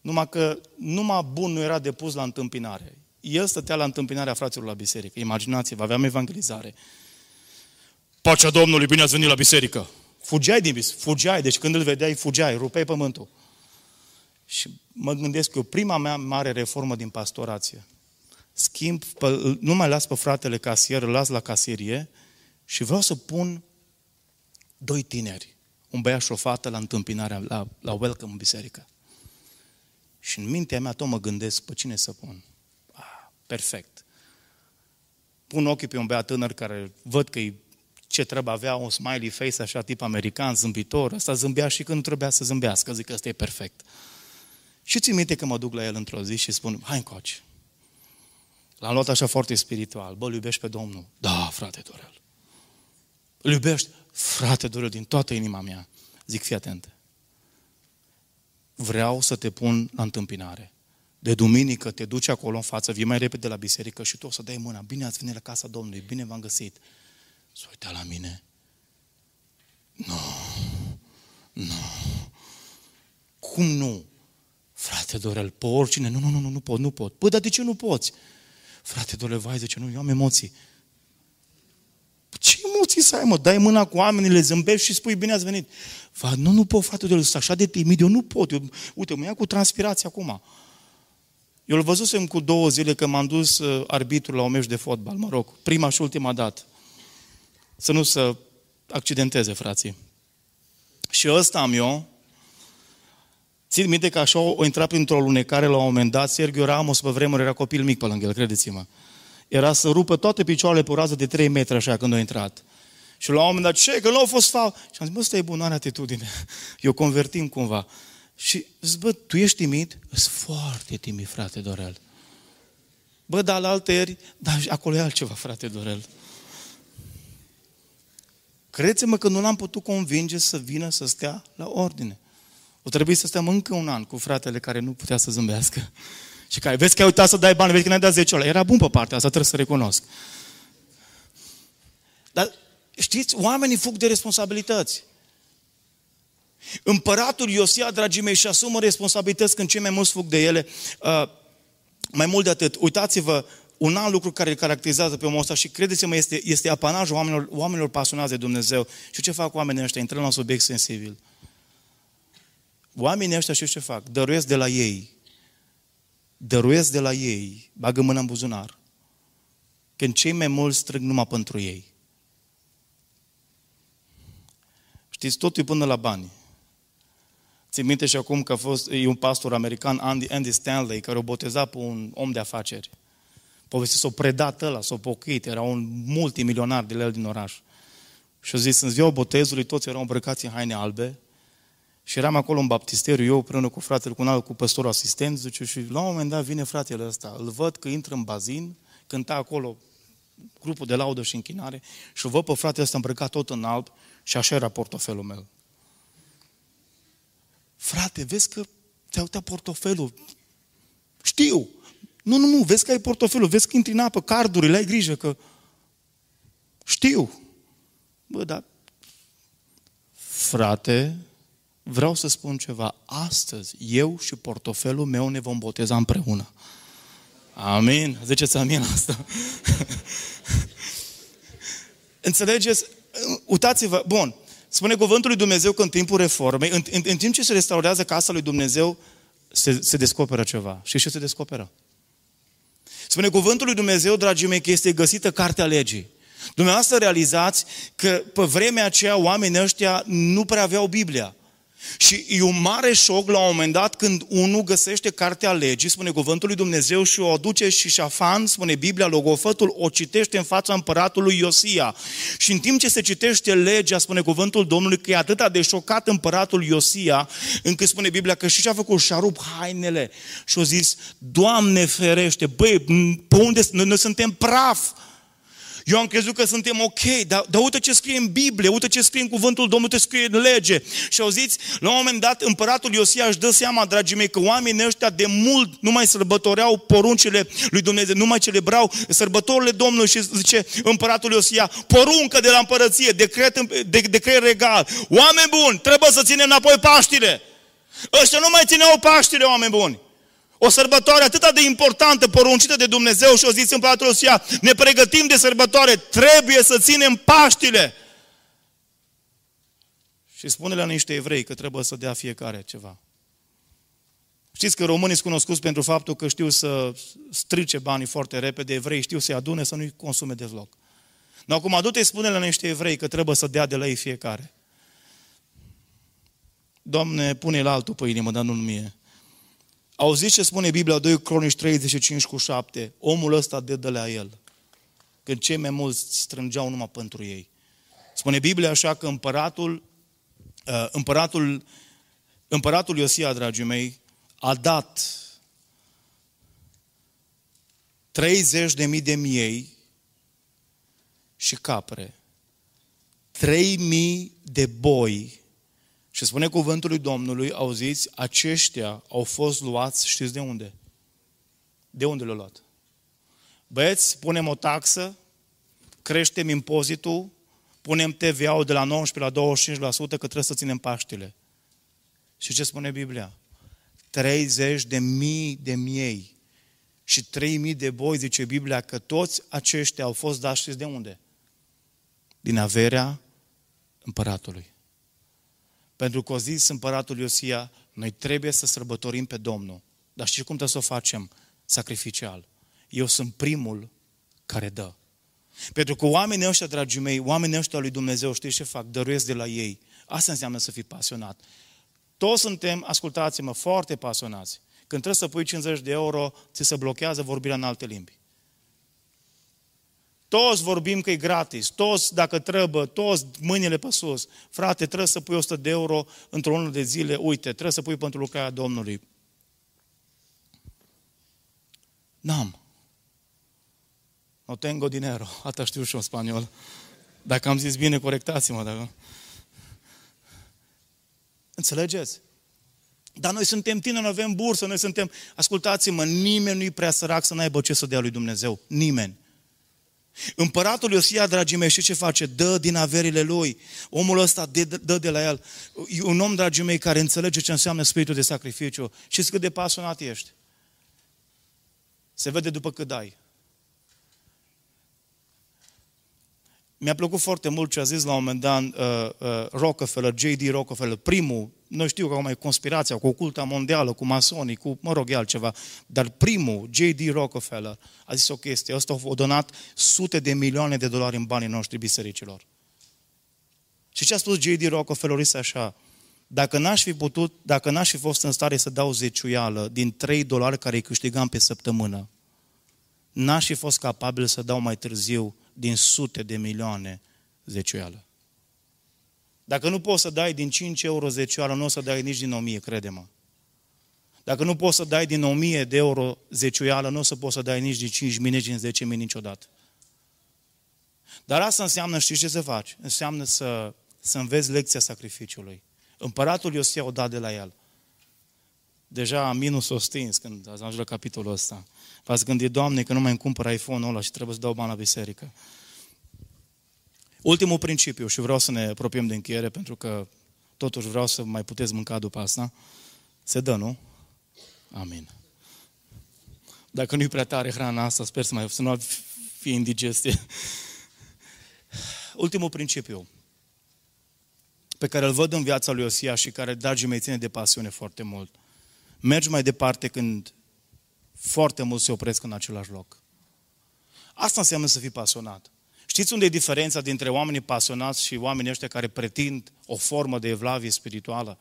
A: Numai că numai bun nu era depus la întâmpinare el stătea la întâmpinarea fraților la biserică. Imaginați-vă, aveam evangelizare. Pacea Domnului, bine ați venit la biserică. Fugeai din biserică, fugeai, deci când îl vedeai, fugeai, rupeai pământul. Și mă gândesc că prima mea mare reformă din pastorație. Schimb, nu mai las pe fratele casier, îl las la casierie și vreau să pun doi tineri, un băiat și o fată la întâmpinarea, la, la welcome în biserică. Și în mintea mea tot mă gândesc pe cine să pun perfect. Pun ochii pe un băiat tânăr care văd că ce trebuie avea un smiley face așa tip american, zâmbitor. Asta zâmbea și când trebuia să zâmbească. Zic că ăsta e perfect. Și țin minte că mă duc la el într-o zi și spun, hai încoace. L-am luat așa foarte spiritual. Bă, îl iubești pe Domnul? Da, frate Dorel. Îl iubești? Frate Dorel, din toată inima mea. Zic, fii atent. Vreau să te pun la întâmpinare de duminică te duci acolo în față, vii mai repede la biserică și tu o să dai mâna. Bine ați venit la casa Domnului, bine v-am găsit. Să uita la mine. Nu, nu. Cum nu? Frate Dorel, pe oricine, nu, nu, nu, nu, nu pot, nu pot. Păi, dar de ce nu poți? Frate Dorel, vai, zice, nu, eu am emoții. Ce emoții să ai, mă? Dai mâna cu oamenii, le zâmbești și spui, bine ați venit. Va, nu, nu pot, frate Dorel, sunt așa de timid, eu nu pot. Eu, uite, mă ia cu transpirație acum. Eu îl văzusem cu două zile că m-am dus uh, arbitru la un meci de fotbal, mă rog, prima și ultima dată. Să nu se accidenteze, frații. Și ăsta am eu, Țin minte că așa o intrat printr-o lunecare la un moment dat, Sergio Ramos pe vremuri era copil mic pe lângă el, credeți-mă. Era să rupă toate picioarele pe o rază de 3 metri așa când a intrat. Și la un moment dat, ce, că nu au fost faul. Și am zis, bă, ăsta e bun, are atitudine. Eu convertim cumva. Și zic, bă, tu ești timid? Sunt foarte timid, frate Dorel. Bă, dar la alte eri, dar acolo e altceva, frate Dorel. Credeți-mă că nu l-am putut convinge să vină să stea la ordine. O trebuie să stăm încă un an cu fratele care nu putea să zâmbească. Și care, vezi că ai uitat să dai bani, vezi că n-ai dat 10 ori. Era bun pe partea asta, trebuie să recunosc. Dar știți, oamenii fug de responsabilități. Împăratul Iosia, dragii mei, și asumă responsabilități când cei mai mulți fug de ele. Uh, mai mult de atât, uitați-vă, un alt lucru care îl caracterizează pe omul ăsta și credeți-mă, este, este apanajul oamenilor, oamenilor pasionați de Dumnezeu. Și ce fac oamenii ăștia? Intrăm la un subiect sensibil. Oamenii ăștia știu ce fac? Dăruiesc de la ei. Dăruiesc de la ei. Bagă mâna în buzunar. Când cei mai mulți strâng numai pentru ei. Știți, totul e până la bani. Țin minte și acum că a fost, e un pastor american, Andy, Andy Stanley, care o boteza pe un om de afaceri. Povestea s-o predat ăla, s-o pocăit, era un multimilionar de el din oraș. Și a zis, în ziua botezului, toți erau îmbrăcați în haine albe și eram acolo în baptisteriu, eu împreună cu fratele, cu un alt, cu păstorul asistent, zice, și la un moment dat vine fratele ăsta, îl văd că intră în bazin, cânta acolo grupul de laudă și închinare și văd pe fratele ăsta îmbrăcat tot în alb și așa era portofelul meu. Frate, vezi că ți-a uitat portofelul. Știu. Nu, nu, nu, vezi că ai portofelul, vezi că intri în apă, cardurile, ai grijă că... Știu. Bă, dar... Frate, vreau să spun ceva. Astăzi, eu și portofelul meu ne vom boteza împreună. Amin. Ziceți amin asta. Înțelegeți? Uitați-vă, bun, spune cuvântul lui Dumnezeu că în timpul reformei, în, în, în timp ce se restaurează casa lui Dumnezeu, se, se descoperă ceva. Și ce se descoperă? Spune cuvântul lui Dumnezeu, dragii mei, că este găsită cartea legii. Dumneavoastră realizați că pe vremea aceea oamenii ăștia nu prea aveau Biblia. Și e un mare șoc la un moment dat când unul găsește cartea legii, spune cuvântul lui Dumnezeu și o aduce și șafan, spune Biblia, logofătul, o citește în fața împăratului Iosia. Și în timp ce se citește legea, spune cuvântul Domnului că e atât de șocat împăratul Iosia, încât spune Biblia că și ce-a făcut? Și-a rupt hainele și a zis, Doamne ferește, băi, pe unde noi, noi suntem praf? Eu am crezut că suntem ok, dar, dar uite ce scrie în Biblie, uite ce scrie în cuvântul Domnului, ce scrie în lege. Și auziți, la un moment dat, împăratul Iosia își dă seama, dragii mei, că oamenii ăștia de mult nu mai sărbătoreau poruncile lui Dumnezeu, nu mai celebrau sărbătorile Domnului și zice împăratul Iosia, poruncă de la împărăție, decret, de, decret regal. Oameni buni, trebuie să ținem înapoi Paștile. Ăștia nu mai țineau Paștile, oameni buni. O sărbătoare atât de importantă, poruncită de Dumnezeu și o zis împăratul Osia, ne pregătim de sărbătoare, trebuie să ținem Paștile. Și spune la niște evrei că trebuie să dea fiecare ceva. Știți că românii sunt cunoscuți pentru faptul că știu să strice banii foarte repede, evrei știu să-i adune, să nu-i consume deloc. Dar acum adu-te spune la niște evrei că trebuie să dea de la ei fiecare. Doamne, pune la altul pe inimă, dar nu mie. Auziți ce spune Biblia 2 Cronici 35 cu 7? Omul ăsta dă de la el. Când cei mai mulți strângeau numai pentru ei. Spune Biblia așa că împăratul, uh, împăratul, împăratul Iosia, dragii mei, a dat 30 de mii de miei și capre, 3 mii de boi și spune cuvântul lui Domnului, auziți, aceștia au fost luați, știți de unde? De unde le-au luat? Băieți, punem o taxă, creștem impozitul, punem TVA-ul de la 19 la 25% că trebuie să ținem Paștile. Și ce spune Biblia? 30 de mii de miei și 3 mii de boi, zice Biblia, că toți aceștia au fost dați, știți de unde? Din averea împăratului. Pentru că o zis împăratul Iosia, noi trebuie să sărbătorim pe Domnul. Dar știți cum trebuie să o facem? Sacrificial. Eu sunt primul care dă. Pentru că oamenii ăștia, dragii mei, oamenii ăștia lui Dumnezeu, știți ce fac? Dăruiesc de la ei. Asta înseamnă să fii pasionat. Toți suntem, ascultați-mă, foarte pasionați. Când trebuie să pui 50 de euro, ți se blochează vorbirea în alte limbi. Toți vorbim că e gratis, toți dacă trebuie, toți mâinile pe sus. Frate, trebuie să pui 100 de euro într-o lună de zile, uite, trebuie să pui pentru lucrarea Domnului. N-am. No tengo dinero. Asta știu și în spaniol. Dacă am zis bine, corectați-mă. Dacă... Înțelegeți? Dar noi suntem tineri, noi avem bursă, noi suntem... Ascultați-mă, nimeni nu-i prea sărac să n-aibă ce să dea lui Dumnezeu. Nimeni. Împăratul Iosia, dragii mei, știți ce face? Dă din averile lui. Omul ăsta dă, dă de la el. E un om, dragii mei, care înțelege ce înseamnă spiritul de sacrificiu. Și cât de pasionat ești. Se vede după cât dai. Mi-a plăcut foarte mult ce a zis la un moment dat uh, uh, Rockefeller, J.D. Rockefeller, primul, nu știu că acum e conspirația, cu oculta mondială, cu masonii, cu, mă rog, e altceva, dar primul, J.D. Rockefeller, a zis o chestie, ăsta a donat sute de milioane de dolari în banii noștri bisericilor. Și ce a spus J.D. Rockefeller este așa, dacă n-aș fi putut, dacă n-aș fi fost în stare să dau zeciuială din 3 dolari care îi câștigam pe săptămână, n-aș fi fost capabil să dau mai târziu din sute de milioane zeciuială. Dacă nu poți să dai din 5 euro zecioală, nu o să dai nici din 1000, crede-mă. Dacă nu poți să dai din 1000 de euro zeciuială, nu o să poți să dai nici din 5 mii, nici din 10 mii niciodată. Dar asta înseamnă, știi ce să faci? Înseamnă să, să înveți lecția sacrificiului. Împăratul Iosia o dat de la el. Deja minus o stins când ați ajuns la capitolul ăsta. V-ați gândit, Doamne, că nu mai îmi cumpăr iPhone-ul ăla și trebuie să dau bani la biserică. Ultimul principiu, și vreau să ne apropiem de încheiere, pentru că totuși vreau să mai puteți mânca după asta. Se dă, nu? Amin. Dacă nu-i prea tare hrana asta, sper să, mai, să nu fie indigestie. Ultimul principiu pe care îl văd în viața lui Osia și care, dragii mei, ține de pasiune foarte mult. Mergi mai departe când foarte mulți se opresc în același loc. Asta înseamnă să fii pasionat. Știți unde e diferența dintre oamenii pasionați și oamenii ăștia care pretind o formă de evlavie spirituală?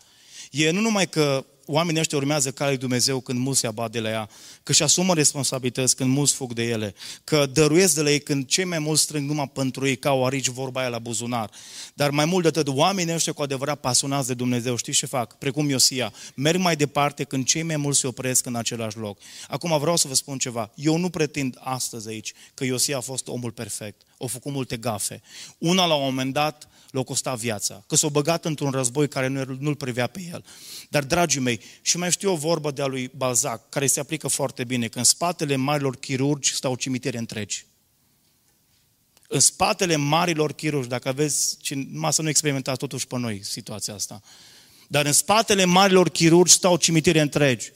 A: E nu numai că oamenii ăștia urmează calea lui Dumnezeu când mulți se abat de la ea, că își asumă responsabilități când mulți fug de ele, că dăruiesc de la ei când cei mai mulți strâng numai pentru ei ca o arici vorba aia la buzunar. Dar mai mult de atât, oamenii ăștia cu adevărat pasionați de Dumnezeu, știți ce fac? Precum Iosia, merg mai departe când cei mai mulți se opresc în același loc. Acum vreau să vă spun ceva. Eu nu pretind astăzi aici că Iosia a fost omul perfect. A făcut multe gafe. Una la un moment dat l-a costat viața, că s-a băgat într-un război care nu, nu-l privea pe el. Dar, dragii mei, și mai știu o vorbă de-a lui Balzac, care se aplică foarte bine, că în spatele marilor chirurgi stau cimitere întregi. În spatele marilor chirurgi, dacă aveți, numai să nu experimentați totuși pe noi situația asta, dar în spatele marilor chirurgi stau cimitere întregi.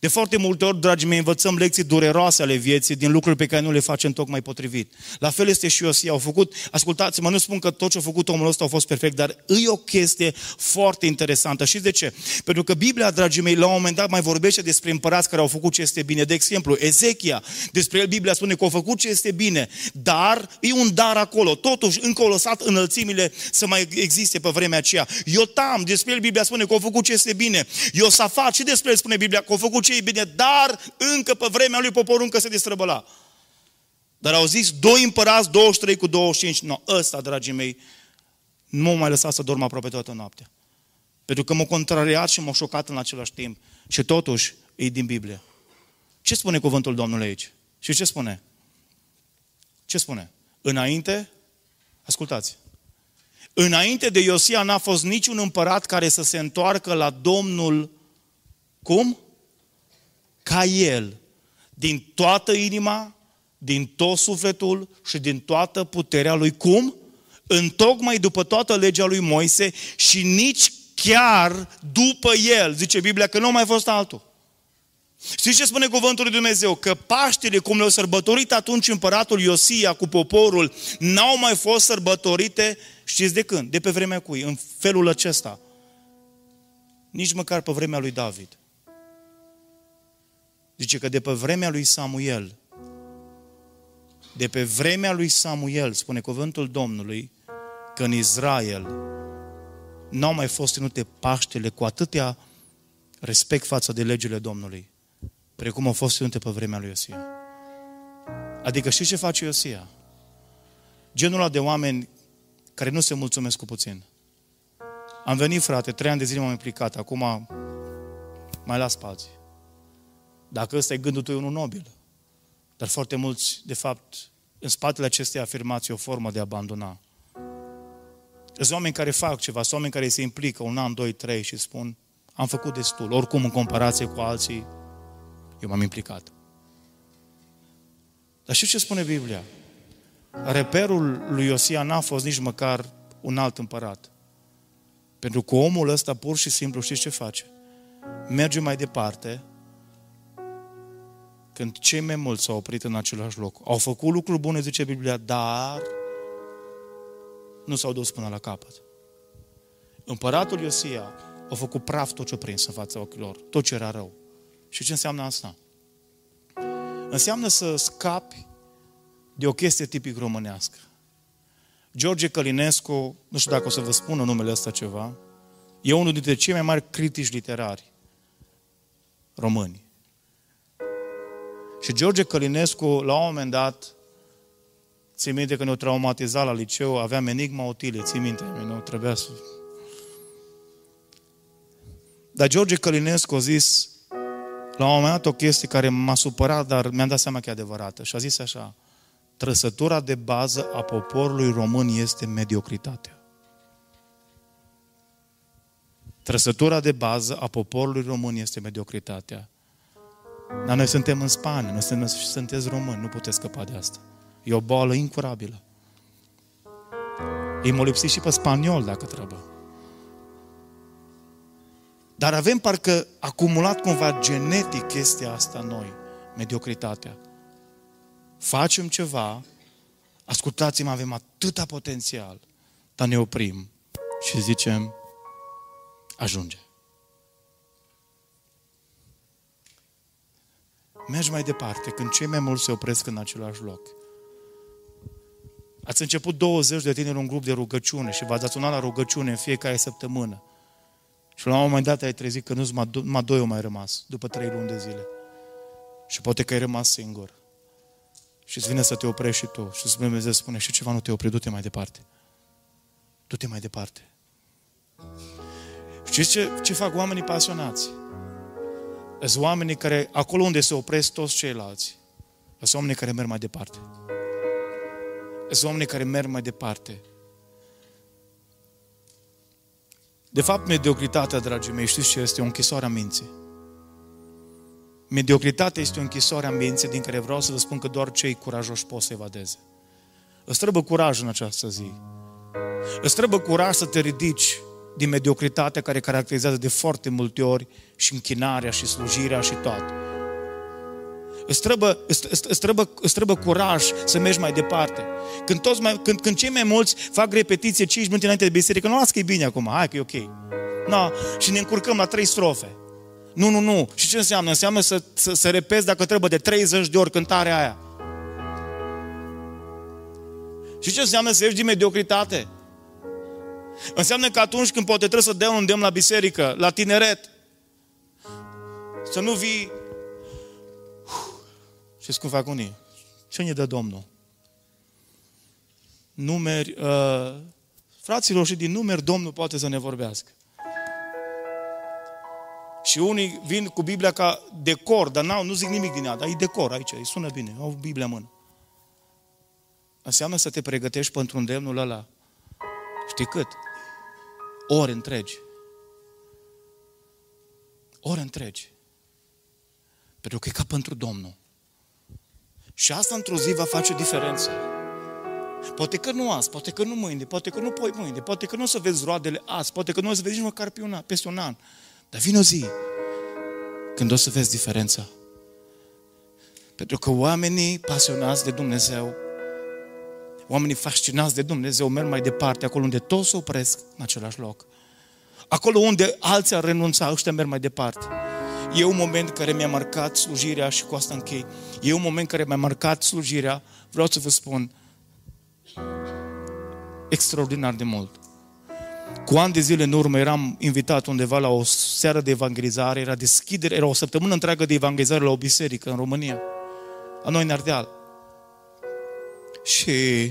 A: De foarte multe ori, dragii mei, învățăm lecții dureroase ale vieții din lucruri pe care nu le facem tocmai potrivit. La fel este și Iosia. Au făcut, ascultați-mă, nu spun că tot ce a făcut omul ăsta a fost perfect, dar e o chestie foarte interesantă. Și de ce? Pentru că Biblia, dragii mei, la un moment dat mai vorbește despre împărați care au făcut ce este bine. De exemplu, Ezechia, despre el Biblia spune că au făcut ce este bine, dar e un dar acolo. Totuși, încă o lăsat înălțimile să mai existe pe vremea aceea. Iotam, despre el Biblia spune că au făcut ce este bine. Iosafat, și despre el spune Biblia că au făcut făcut ce e bine, dar încă pe vremea lui poporul încă se distrăbăla. Dar au zis, doi împărați, 23 cu 25. No, ăsta, dragii mei, nu m-au mai lăsat să dorm aproape toată noaptea. Pentru că m-a contrariat și m-a șocat în același timp. Și totuși, e din Biblie. Ce spune cuvântul Domnului aici? Și ce spune? Ce spune? Înainte, ascultați, înainte de Iosia n-a fost niciun împărat care să se întoarcă la Domnul, cum? Ca El, din toată inima, din tot sufletul și din toată puterea Lui. Cum? Întocmai după toată legea lui Moise și nici chiar după El. Zice Biblia că nu a mai fost altul. Știți ce spune cuvântul lui Dumnezeu? Că Paștele, cum le-au sărbătorit atunci împăratul Iosia cu poporul, n-au mai fost sărbătorite, știți de când? De pe vremea cui? În felul acesta. Nici măcar pe vremea lui David. Zice că de pe vremea lui Samuel, de pe vremea lui Samuel, spune cuvântul Domnului, că în Israel n-au mai fost ținute Paștele cu atâtea respect față de legile Domnului, precum au fost ținute pe vremea lui Iosia. Adică știi ce face Iosia? genul ăla de oameni care nu se mulțumesc cu puțin. Am venit, frate, trei ani de zile m-am implicat, acum mai las pe alții. Dacă ăsta e gândul tău, e unul nobil. Dar foarte mulți, de fapt, în spatele acestei afirmații, o formă de a abandona. Sunt oameni care fac ceva, sunt oameni care se implică un an, doi, trei și spun am făcut destul. Oricum, în comparație cu alții, eu m-am implicat. Dar știu ce spune Biblia? Reperul lui Iosia n-a fost nici măcar un alt împărat. Pentru că omul ăsta pur și simplu știți ce face? Merge mai departe când cei mai mulți s-au oprit în același loc. Au făcut lucruri bune, zice Biblia, dar nu s-au dus până la capăt. Împăratul Iosia a făcut praf tot ce prins în fața ochilor, tot ce era rău. Și ce înseamnă asta? Înseamnă să scapi de o chestie tipic românească. George Călinescu, nu știu dacă o să vă spună numele ăsta ceva, e unul dintre cei mai mari critici literari români. Și George Călinescu, la un moment dat, ții minte că ne-o traumatizat la liceu, aveam enigma utile, ții minte, nu trebuia să... Dar George Călinescu a zis, la un moment dat, o chestie care m-a supărat, dar mi-am dat seama că e adevărată. Și a zis așa, trăsătura de bază a poporului român este mediocritatea. Trăsătura de bază a poporului român este mediocritatea. Dar noi suntem în Spania, noi suntem, sunteți români, nu puteți scăpa de asta. E o boală incurabilă. Ei mă lipsi și pe spaniol dacă trebuie. Dar avem parcă acumulat cumva genetic chestia asta noi, mediocritatea. Facem ceva, ascultați-mă, avem atâta potențial, dar ne oprim și zicem, ajunge. Mergi mai departe, când cei mai mulți se opresc în același loc. Ați început 20 de tineri un grup de rugăciune și v-ați adunat la rugăciune în fiecare săptămână. Și la un moment dat ai trezit că nu numai doi au mai rămas, după trei luni de zile. Și poate că ai rămas singur. Și îți vine să te oprești și tu. Și Dumnezeu spune, și ceva nu te opri, du-te mai departe. Du-te mai departe. Știți ce, ce fac oamenii pasionați? Sunt oamenii care, acolo unde se opresc toți ceilalți, sunt oamenii care merg mai departe. Sunt oamenii care merg mai departe. De fapt, mediocritatea, dragii mei, știți ce este? O închisoare a minții. Mediocritatea este o închisoare a minții din care vreau să vă spun că doar cei curajoși pot să evadeze. Îți trebuie curaj în această zi. Îți trebuie curaj să te ridici din mediocritatea care caracterizează de foarte multe ori și închinarea și slujirea și toate. Îți trebuie, îți, îți, trebuie, îți trebuie curaj să mergi mai departe. Când, toți mai, când, când cei mai mulți fac repetiție 5 minute înainte de biserică, nu las că e bine acum, hai că e ok. No, și ne încurcăm la trei strofe. Nu, nu, nu. Și ce înseamnă? Înseamnă să, să, să repezi dacă trebuie de 30 de ori cântarea aia. Și ce înseamnă să ieși din mediocritate? Înseamnă că atunci când poate trebuie să dea un îndemn la biserică, la tineret, să nu vii... Și cum fac unii? Ce ne dă Domnul? Numeri... Uh, fraților, și din numeri Domnul poate să ne vorbească. Și unii vin cu Biblia ca decor, dar n-au, nu zic nimic din ea, dar e decor aici, îi sună bine, au Biblia în mână. Înseamnă să te pregătești pentru îndemnul ăla. Știi cât? Ore întregi. Ore întregi. Pentru că e ca pentru Domnul. Și asta într-o zi va face diferență. Poate că nu azi, poate că nu mâine, poate că nu poi mâine, poate că nu o să vezi roadele azi, poate că nu o să vezi nici măcar pe un an, peste un an. Dar vine o zi când o să vezi diferența. Pentru că oamenii pasionați de Dumnezeu, oamenii fascinați de Dumnezeu merg mai departe, acolo unde toți se opresc în același loc. Acolo unde alții ar renunța, ăștia merg mai departe. E un moment care mi-a marcat slujirea și cu asta închei. E un moment care mi-a marcat slujirea, vreau să vă spun, extraordinar de mult. Cu ani de zile în urmă eram invitat undeva la o seară de evangelizare, era deschidere, era o săptămână întreagă de evangelizare la o biserică în România, la noi în Ardeal. Și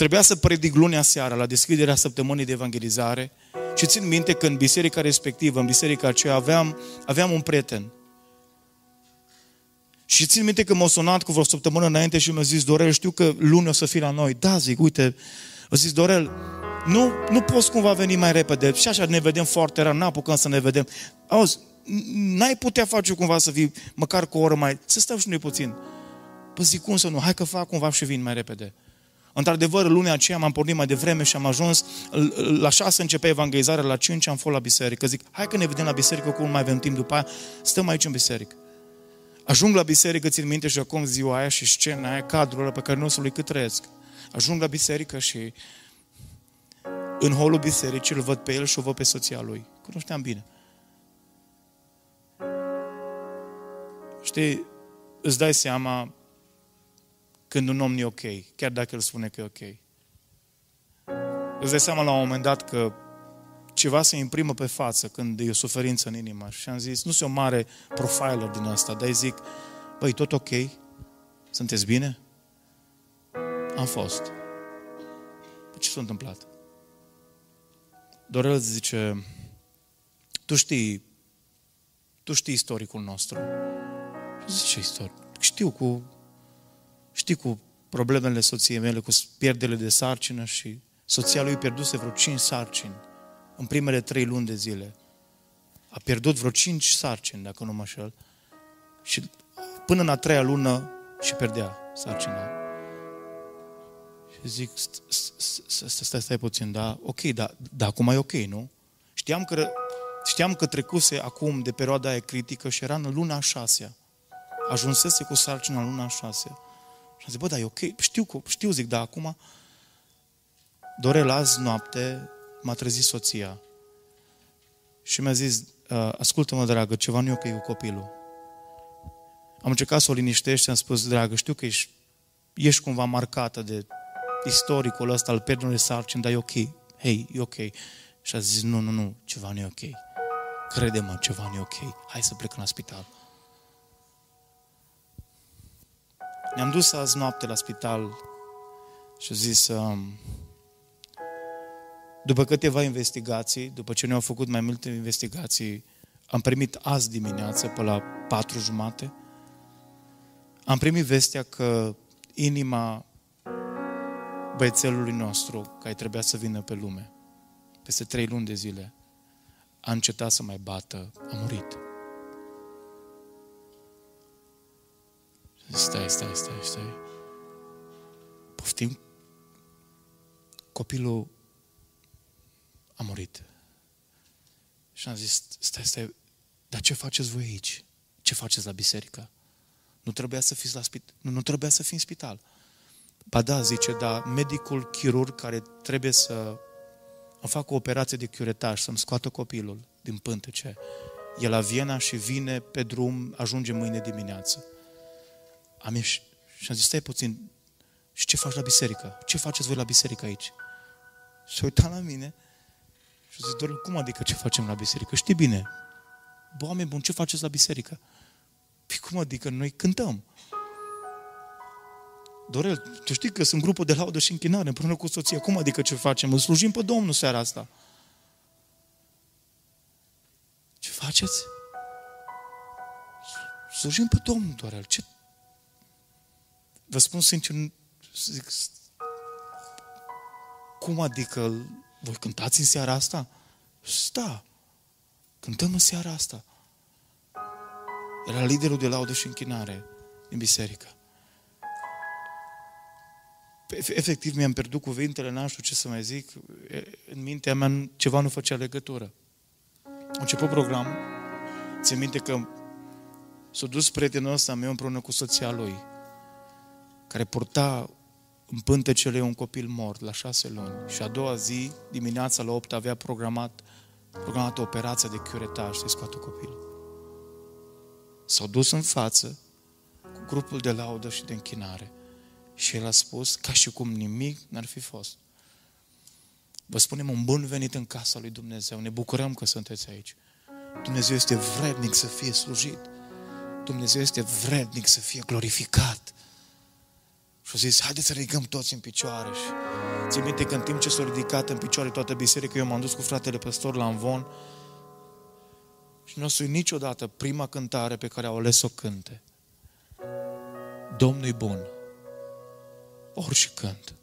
A: Trebuia să predic lunea seara la deschiderea săptămânii de evangelizare și țin minte că în biserica respectivă, în biserica aceea, aveam, aveam un prieten. Și țin minte că m-a sunat cu vreo săptămână înainte și mi-a zis, Dorel, știu că luni o să fii la noi. Da, zic, uite, a zis, Dorel, nu, nu poți cumva veni mai repede. Și așa ne vedem foarte rar, n-apucăm să ne vedem. Auzi, n-ai putea face cumva să vii măcar cu o oră mai... Să stăm și noi puțin. Păi zic, cum să nu? Hai că fac cumva și vin mai repede. Într-adevăr, lunea aceea m-am pornit mai devreme și am ajuns, la șase începe evangelizarea, la cinci am fost la biserică. Zic, hai că ne vedem la biserică, cum mai avem timp după aia, stăm aici în biserică. Ajung la biserică, țin minte și acum ziua aia și scena aia, cadrul ăla pe care nu o să-l cât trăiesc. Ajung la biserică și în holul bisericii îl văd pe el și o văd pe soția lui. Cunoșteam bine. Știi, îți dai seama când un om nu e ok, chiar dacă îl spune că e ok. Îți dai seama la un moment dat că ceva se imprimă pe față când e o suferință în inimă. Și am zis, nu sunt o mare profiler din asta, dar zic, băi, tot ok? Sunteți bine? Am fost. Păi ce s-a întâmplat? Dorel zice, tu știi, tu știi istoricul nostru. Și zice, ce istoric? Știu cu, știi cu problemele soției mele, cu pierdele de sarcină și soția lui pierduse vreo cinci sarcini în primele trei luni de zile. A pierdut vreo cinci sarcini, dacă nu mă șel. Și până în a treia lună și pierdea sarcina. Și zic, stai, stai puțin, da, ok, da, da, acum e ok, nu? Știam că, știam că trecuse acum de perioada aia critică și era în luna a șasea. Ajunsese cu sarcina în luna a șasea. Și am zis, bă, da, e ok, știu, știu, zic, da, acum Dorel azi noapte m-a trezit soția și mi-a zis, uh, ascultă-mă, dragă, ceva nu e ok cu copilul. Am încercat să o liniștești și am spus, dragă, știu că ești, ești cumva marcată de istoricul ăsta al pierderii de sarcini, dar e ok. Hei, e ok. Și a zis, nu, nu, nu, ceva nu e ok. Crede-mă, ceva nu e ok. Hai să plecăm la spital. Ne-am dus azi noapte la spital și a zis, um, după câteva investigații, după ce ne-au făcut mai multe investigații, am primit azi dimineață, pe la patru jumate, am primit vestea că inima băiețelului nostru, care trebuia să vină pe lume, peste trei luni de zile, a încetat să mai bată, a murit. Stai, stai, stai, stai. Poftim? Copilul a murit. Și am zis, stai, stai, dar ce faceți voi aici? Ce faceți la biserică? Nu trebuia să fiți la spital. Nu, nu trebuia să fii în spital. Ba da, zice, dar medicul chirurg care trebuie să îmi facă o operație de curetaj, să-mi scoată copilul din pântece, e la Viena și vine pe drum, ajunge mâine dimineață. Am ieșit și am zis, stai puțin, și ce faci la biserică? Ce faceți voi la biserică aici? Și uitat la mine și zic, Dorel, cum adică ce facem la biserică? Știi bine. Bă, oameni buni, ce faceți la biserică? Păi cum adică noi cântăm? Dorel, tu știi că sunt grupul de laudă și închinare împreună cu soția. Cum adică ce facem? Îl slujim pe Domnul seara asta. Ce faceți? Slujim pe Domnul, Dorel. Ce? Vă spun sincer, zic, cum adică voi cântați în seara asta? Sta. Cântăm în seara asta. Era liderul de laudă și închinare din biserică. Efectiv, mi-am pierdut cuvintele, n-am știu ce să mai zic. În mintea mea ceva nu făcea legătură. A început program. Țin minte că s-a dus prietenul ăsta meu împreună cu soția lui, care purta în pântecele un copil mort la șase luni și a doua zi, dimineața la opt, avea programat, programat o operație de curetaj să scoată copilul. S-au dus în față cu grupul de laudă și de închinare și el a spus ca și cum nimic n-ar fi fost. Vă spunem un bun venit în casa lui Dumnezeu. Ne bucurăm că sunteți aici. Dumnezeu este vrednic să fie slujit. Dumnezeu este vrednic să fie glorificat. Și a zis, haideți să ridicăm toți în picioare. Și ți minte că în timp ce s-a ridicat în picioare toată biserica, eu m-am dus cu fratele păstor la Învon și nu o să niciodată prima cântare pe care au ales să o cânte. Domnul e bun. Orice cânt.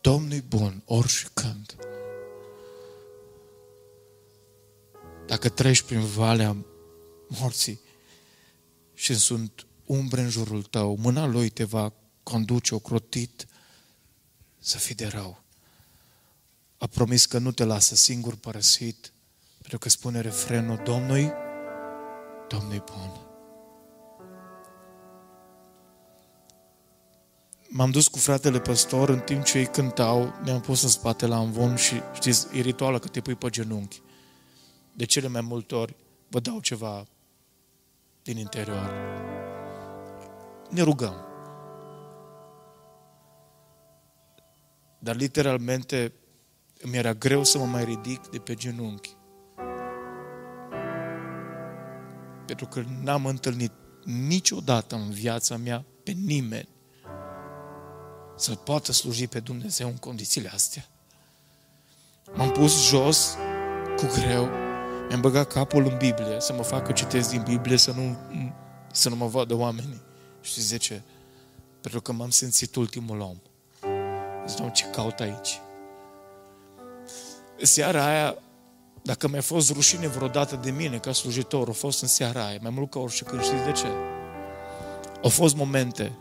A: Domnul e bun, orice cânt. Dacă treci prin valea morții și sunt umbre în jurul tău, mâna lui te va conduce ocrotit să fii de rău. A promis că nu te lasă singur părăsit, pentru că spune refrenul Domnului, Domnul bun. M-am dus cu fratele păstor în timp ce ei cântau, ne-am pus în spate la învon și știți, e rituală că te pui pe genunchi. De cele mai multe ori vă dau ceva din interior. Ne rugăm. Dar literalmente mi era greu să mă mai ridic de pe genunchi. Pentru că n-am întâlnit niciodată în viața mea pe nimeni să poată sluji pe Dumnezeu în condițiile astea. M-am pus jos cu greu, mi-am băgat capul în Biblie să mă facă citesc din Biblie, să nu, să nu mă vadă oamenii. Știți de ce? Pentru că m-am simțit ultimul om. Zic, Doamne, ce caut aici? Seara aia, dacă mi-a fost rușine vreodată de mine ca slujitor, a fost în seara aia, mai mult ca orice când știți de ce? Au fost momente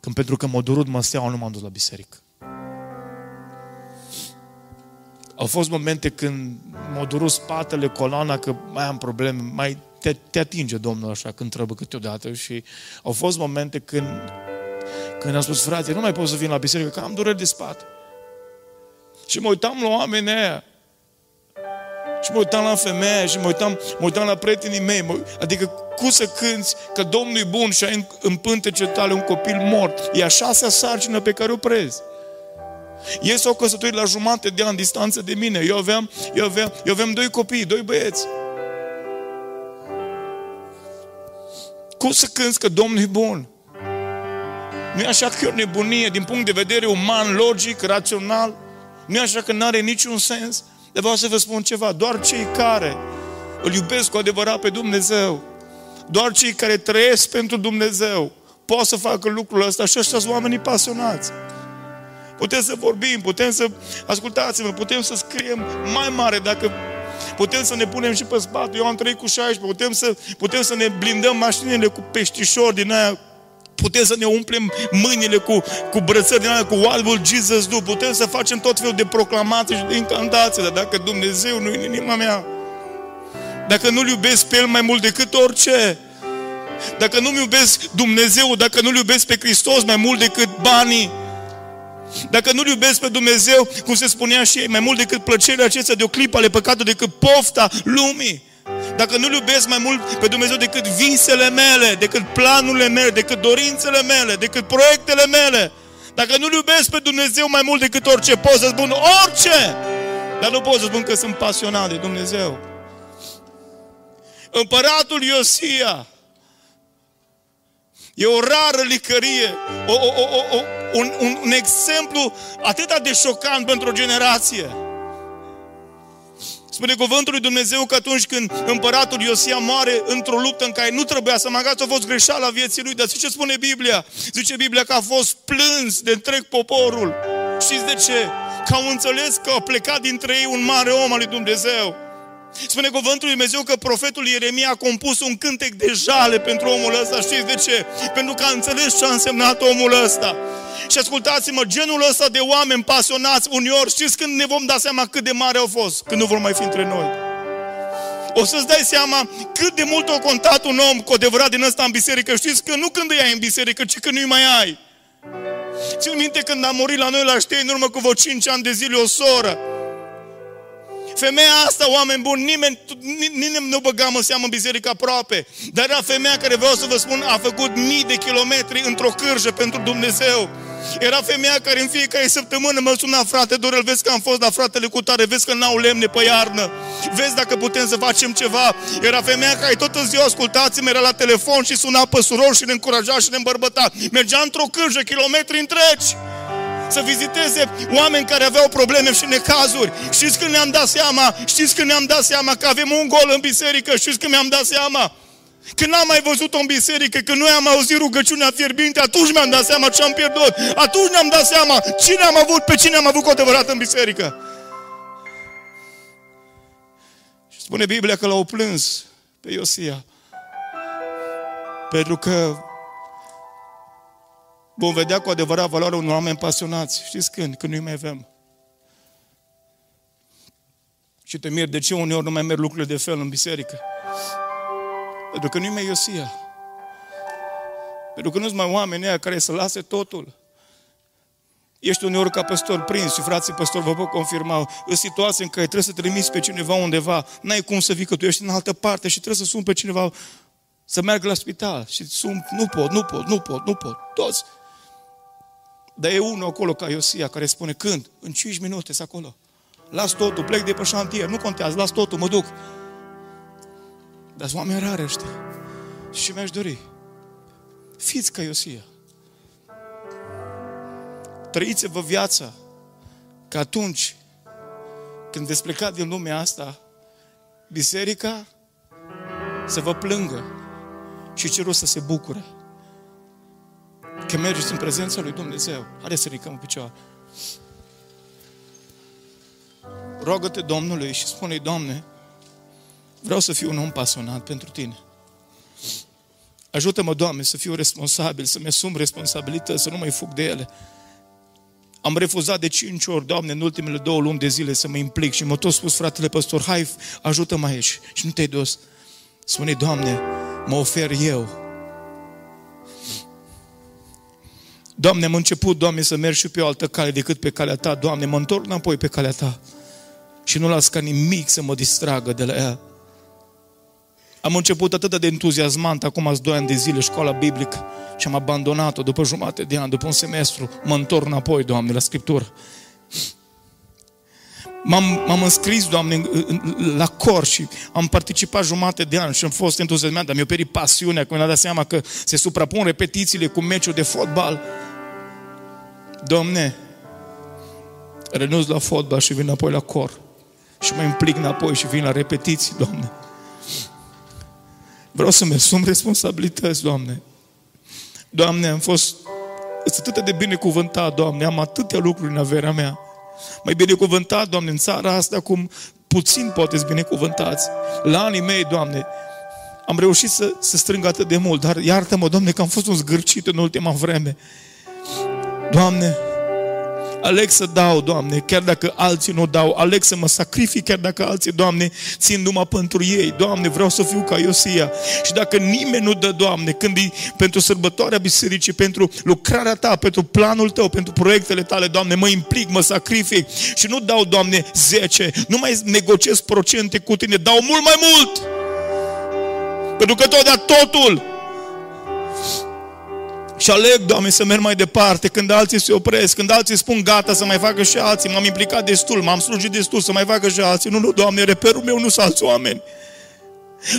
A: când pentru că m-a durut măseaua, nu m-am dus la biserică. Au fost momente când m-a durut spatele, coloana, că mai am probleme, mai te, te atinge Domnul așa când trebuie câteodată și au fost momente când, când am spus, frate, nu mai pot să vin la biserică, că am dureri de spate. Și mă uitam la oamenii aia. Și mă uitam la femeie și mă uitam, mă uitam la prietenii mei. Mă, adică cum să cânți că Domnul e bun și ai în, în pântece tale un copil mort. E a șasea sarcină pe care o prezi. Ei s-au căsătorit la jumate de ani distanță de mine. Eu aveam, eu aveam, eu aveam doi copii, doi băieți. Cum să cânți că Domnul e bun? Nu e așa că e o nebunie din punct de vedere uman, logic, rațional? Nu e așa că nu are niciun sens? Dar vreau să vă spun ceva, doar cei care îl iubesc cu adevărat pe Dumnezeu, doar cei care trăiesc pentru Dumnezeu, pot să facă lucrul ăsta și ăștia sunt oamenii pasionați. Putem să vorbim, putem să, ascultați-mă, putem să scriem mai mare dacă putem să ne punem și pe spate. Eu am trăit cu 16, putem să, putem să ne blindăm mașinile cu peștișori din aia putem să ne umplem mâinile cu, cu brățări din aia, cu What will Jesus do? Putem să facem tot felul de proclamații și de incantații, dar dacă Dumnezeu nu e în inima mea, dacă nu-L iubesc pe El mai mult decât orice, dacă nu-mi iubesc Dumnezeu, dacă nu-L iubesc pe Hristos mai mult decât banii, dacă nu-L iubesc pe Dumnezeu, cum se spunea și ei, mai mult decât plăcerile acestea de o clipă ale păcatului, decât pofta lumii, dacă nu-L iubesc mai mult pe Dumnezeu decât visele mele, decât planurile mele, decât dorințele mele, decât proiectele mele, dacă nu-L iubesc pe Dumnezeu mai mult decât orice, pot să spun orice, dar nu pot să spun că sunt pasionat de Dumnezeu. Împăratul Iosia e o rară licărie, o, o, o, o, un, un, un exemplu atât de șocant pentru o generație. Spune cuvântul lui Dumnezeu că atunci când împăratul Iosia moare într-o luptă în care nu trebuia să magați, a fost greșeala vieții lui. Dar ce spune Biblia? Zice Biblia că a fost plâns de întreg poporul. Știți de ce? Că au înțeles că a plecat dintre ei un mare om al lui Dumnezeu. Spune cuvântul lui Dumnezeu că profetul Ieremia a compus un cântec de jale pentru omul ăsta. Știți de ce? Pentru că a înțeles ce a însemnat omul ăsta. Și ascultați-mă, genul ăsta de oameni pasionați, uneori, știți când ne vom da seama cât de mare au fost? Când nu vor mai fi între noi. O să-ți dai seama cât de mult a contat un om cu adevărat din ăsta în biserică. Știți că nu când îi ai în biserică, ci când nu-i mai ai. Țin minte când a murit la noi la ștei în urmă cu vreo 5 ani de zile o soră Femeia asta, oameni buni, nimeni, nimeni nu băgam în seamă în biserică aproape. Dar era femeia care, vreau să vă spun, a făcut mii de kilometri într-o cârjă pentru Dumnezeu. Era femeia care în fiecare săptămână mă suna, frate Dorel, vezi că am fost la fratele cu tare, vezi că n-au lemne pe iarnă, vezi dacă putem să facem ceva. Era femeia care tot în ziua, ascultați era la telefon și suna pe surori și ne încuraja și ne îmbărbăta. Mergea într-o cârjă, kilometri întregi să viziteze oameni care aveau probleme și necazuri. Știți când ne-am dat seama? Știți când ne-am dat seama că avem un gol în biserică? Știți când mi-am dat seama? Când n-am mai văzut-o în biserică, când noi am auzit rugăciunea fierbinte, atunci mi-am dat seama ce am pierdut. Atunci ne-am dat seama cine am avut, pe cine am avut cu adevărat în biserică. Și spune Biblia că l-au plâns pe Iosia. Pentru că vom vedea cu adevărat valoarea unor oameni pasionați. Știți când? Când nu mai avem. Și te mir de ce uneori nu mai merg lucrurile de fel în biserică. Pentru că nu-i mai Iosia. Pentru că nu-s mai oameni aia care să lase totul. Ești uneori ca păstor prins și frații păstori vă pot confirma. În situații în care trebuie să trimiți pe cineva undeva, n-ai cum să vii că tu ești în altă parte și trebuie să suni pe cineva să meargă la spital. Și sun, nu pot, nu pot, nu pot, nu pot. Toți. Dar e unul acolo ca Iosia care spune când? În 5 minute să acolo. Las totul, plec de pe șantier, nu contează, las totul, mă duc. Dar sunt oameni rare ăștia. Și mi-aș dori. Fiți ca Iosia. Trăiți-vă viața că atunci când veți pleca din lumea asta, biserica să vă plângă și cerul să se bucure. Că mergeți în prezența lui Dumnezeu. Haideți să ridicăm în picioare. Rogă-te Domnului și spune-i, Doamne, Vreau să fiu un om pasionat pentru tine. Ajută-mă, Doamne, să fiu responsabil, să-mi asum responsabilități, să nu mai fug de ele. Am refuzat de cinci ori, Doamne, în ultimele două luni de zile să mă implic și m-a tot spus fratele păstor, hai, ajută-mă aici. Și nu te-ai dus. Spune, Doamne, mă ofer eu. Doamne, am început, Doamne, să merg și pe o altă cale decât pe calea Ta. Doamne, mă întorc înapoi pe calea Ta. Și nu las ca nimic să mă distragă de la ea. Am început atât de entuziasmant, acum ați doi ani de zile, școala biblică, și am abandonat-o după jumate de an, după un semestru. Mă întorc înapoi, Doamne, la Scriptură. M-am, m-am înscris, Doamne, la cor și am participat jumate de an și am fost entuziasmat, dar mi-a perit pasiunea, când mi-am dat seama că se suprapun repetițiile cu meciul de fotbal. Doamne, renunț la fotbal și vin înapoi la cor. Și mă implic înapoi și vin la repetiții, Doamne. Vreau să-mi asum responsabilități, Doamne. Doamne, am fost atât de binecuvântat, Doamne, am atâtea lucruri în averea mea. Mai binecuvântat, Doamne, în țara asta, cum puțin poate să binecuvântați. La anii mei, Doamne, am reușit să, să strâng atât de mult, dar iartă-mă, Doamne, că am fost un zgârcit în ultima vreme. Doamne, Aleg să dau, Doamne, chiar dacă alții nu dau. Aleg să mă sacrific, chiar dacă alții, Doamne, țin numai pentru ei. Doamne, vreau să fiu ca Iosia. Și dacă nimeni nu dă, Doamne, când e pentru sărbătoarea bisericii, pentru lucrarea Ta, pentru planul Tău, pentru proiectele Tale, Doamne, mă implic, mă sacrific și nu dau, Doamne, 10, nu mai negociez procente cu Tine, dau mult mai mult. Pentru că Tu dat totul. Și aleg, Doamne, să merg mai departe când alții se opresc, când alții spun gata să mai facă și alții, m-am implicat destul, m-am slujit destul să mai facă și alții. Nu, nu, Doamne, reperul meu nu sunt alți oameni.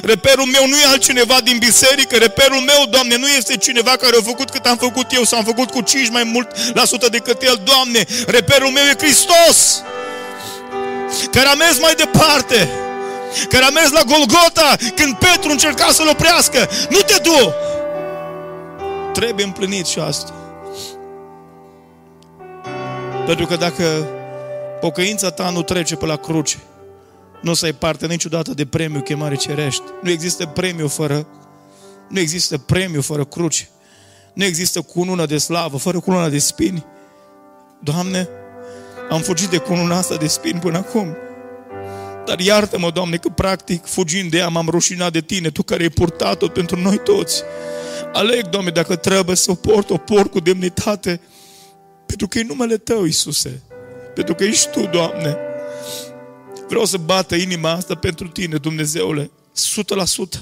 A: Reperul meu nu e altcineva din biserică, reperul meu, Doamne, nu este cineva care a făcut cât am făcut eu sau am făcut cu 5 mai mult la sută decât el, Doamne, reperul meu e Hristos, care a mers mai departe, care a mers la Golgota când Petru încerca să-l oprească. Nu te du! Trebuie împlinit și asta. Pentru că dacă pocăința ta nu trece pe la cruce, nu o să ai parte niciodată de premiu chemare cerești. Nu există premiu fără nu există premiu fără cruce. Nu există cunună de slavă fără cununa de spini. Doamne, am fugit de cununa asta de spini până acum. Dar iartă-mă, Doamne, că practic, fugind de ea, m-am rușinat de Tine, Tu care ai purtat-o pentru noi toți. Aleg, Doamne, dacă trebuie să o port, o port cu demnitate, pentru că e numele Tău, Iisuse. Pentru că ești Tu, Doamne. Vreau să bată inima asta pentru tine, Dumnezeule, 100%.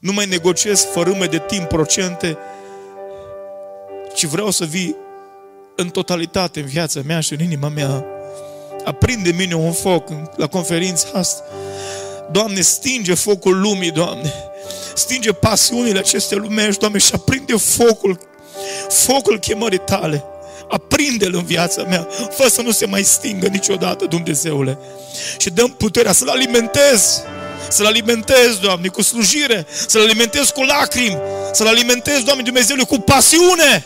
A: Nu mai negociez fărâme de timp, procente, ci vreau să vii în totalitate în viața mea și în inima mea. Aprinde mine un foc la conferința asta. Doamne, stinge focul lumii, Doamne. Stinge pasiunile acestei lumești, Doamne, și aprinde focul, focul chemării tale. Aprinde-l în viața mea, fă să nu se mai stingă niciodată, Dumnezeule. Și dăm puterea să-l alimentez, să-l alimentez, Doamne, cu slujire, să-l alimentez cu lacrimi, să-l alimentez, Doamne Dumnezeule, cu pasiune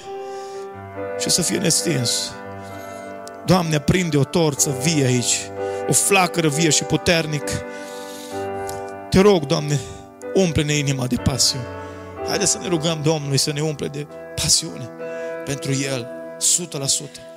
A: și să fie nestins. Doamne, aprinde o torță vie aici, o flacără vie și puternic. Te rog, Doamne, umple-ne inima de pasiune. Haideți să ne rugăm Domnului să ne umple de pasiune pentru El, 100%.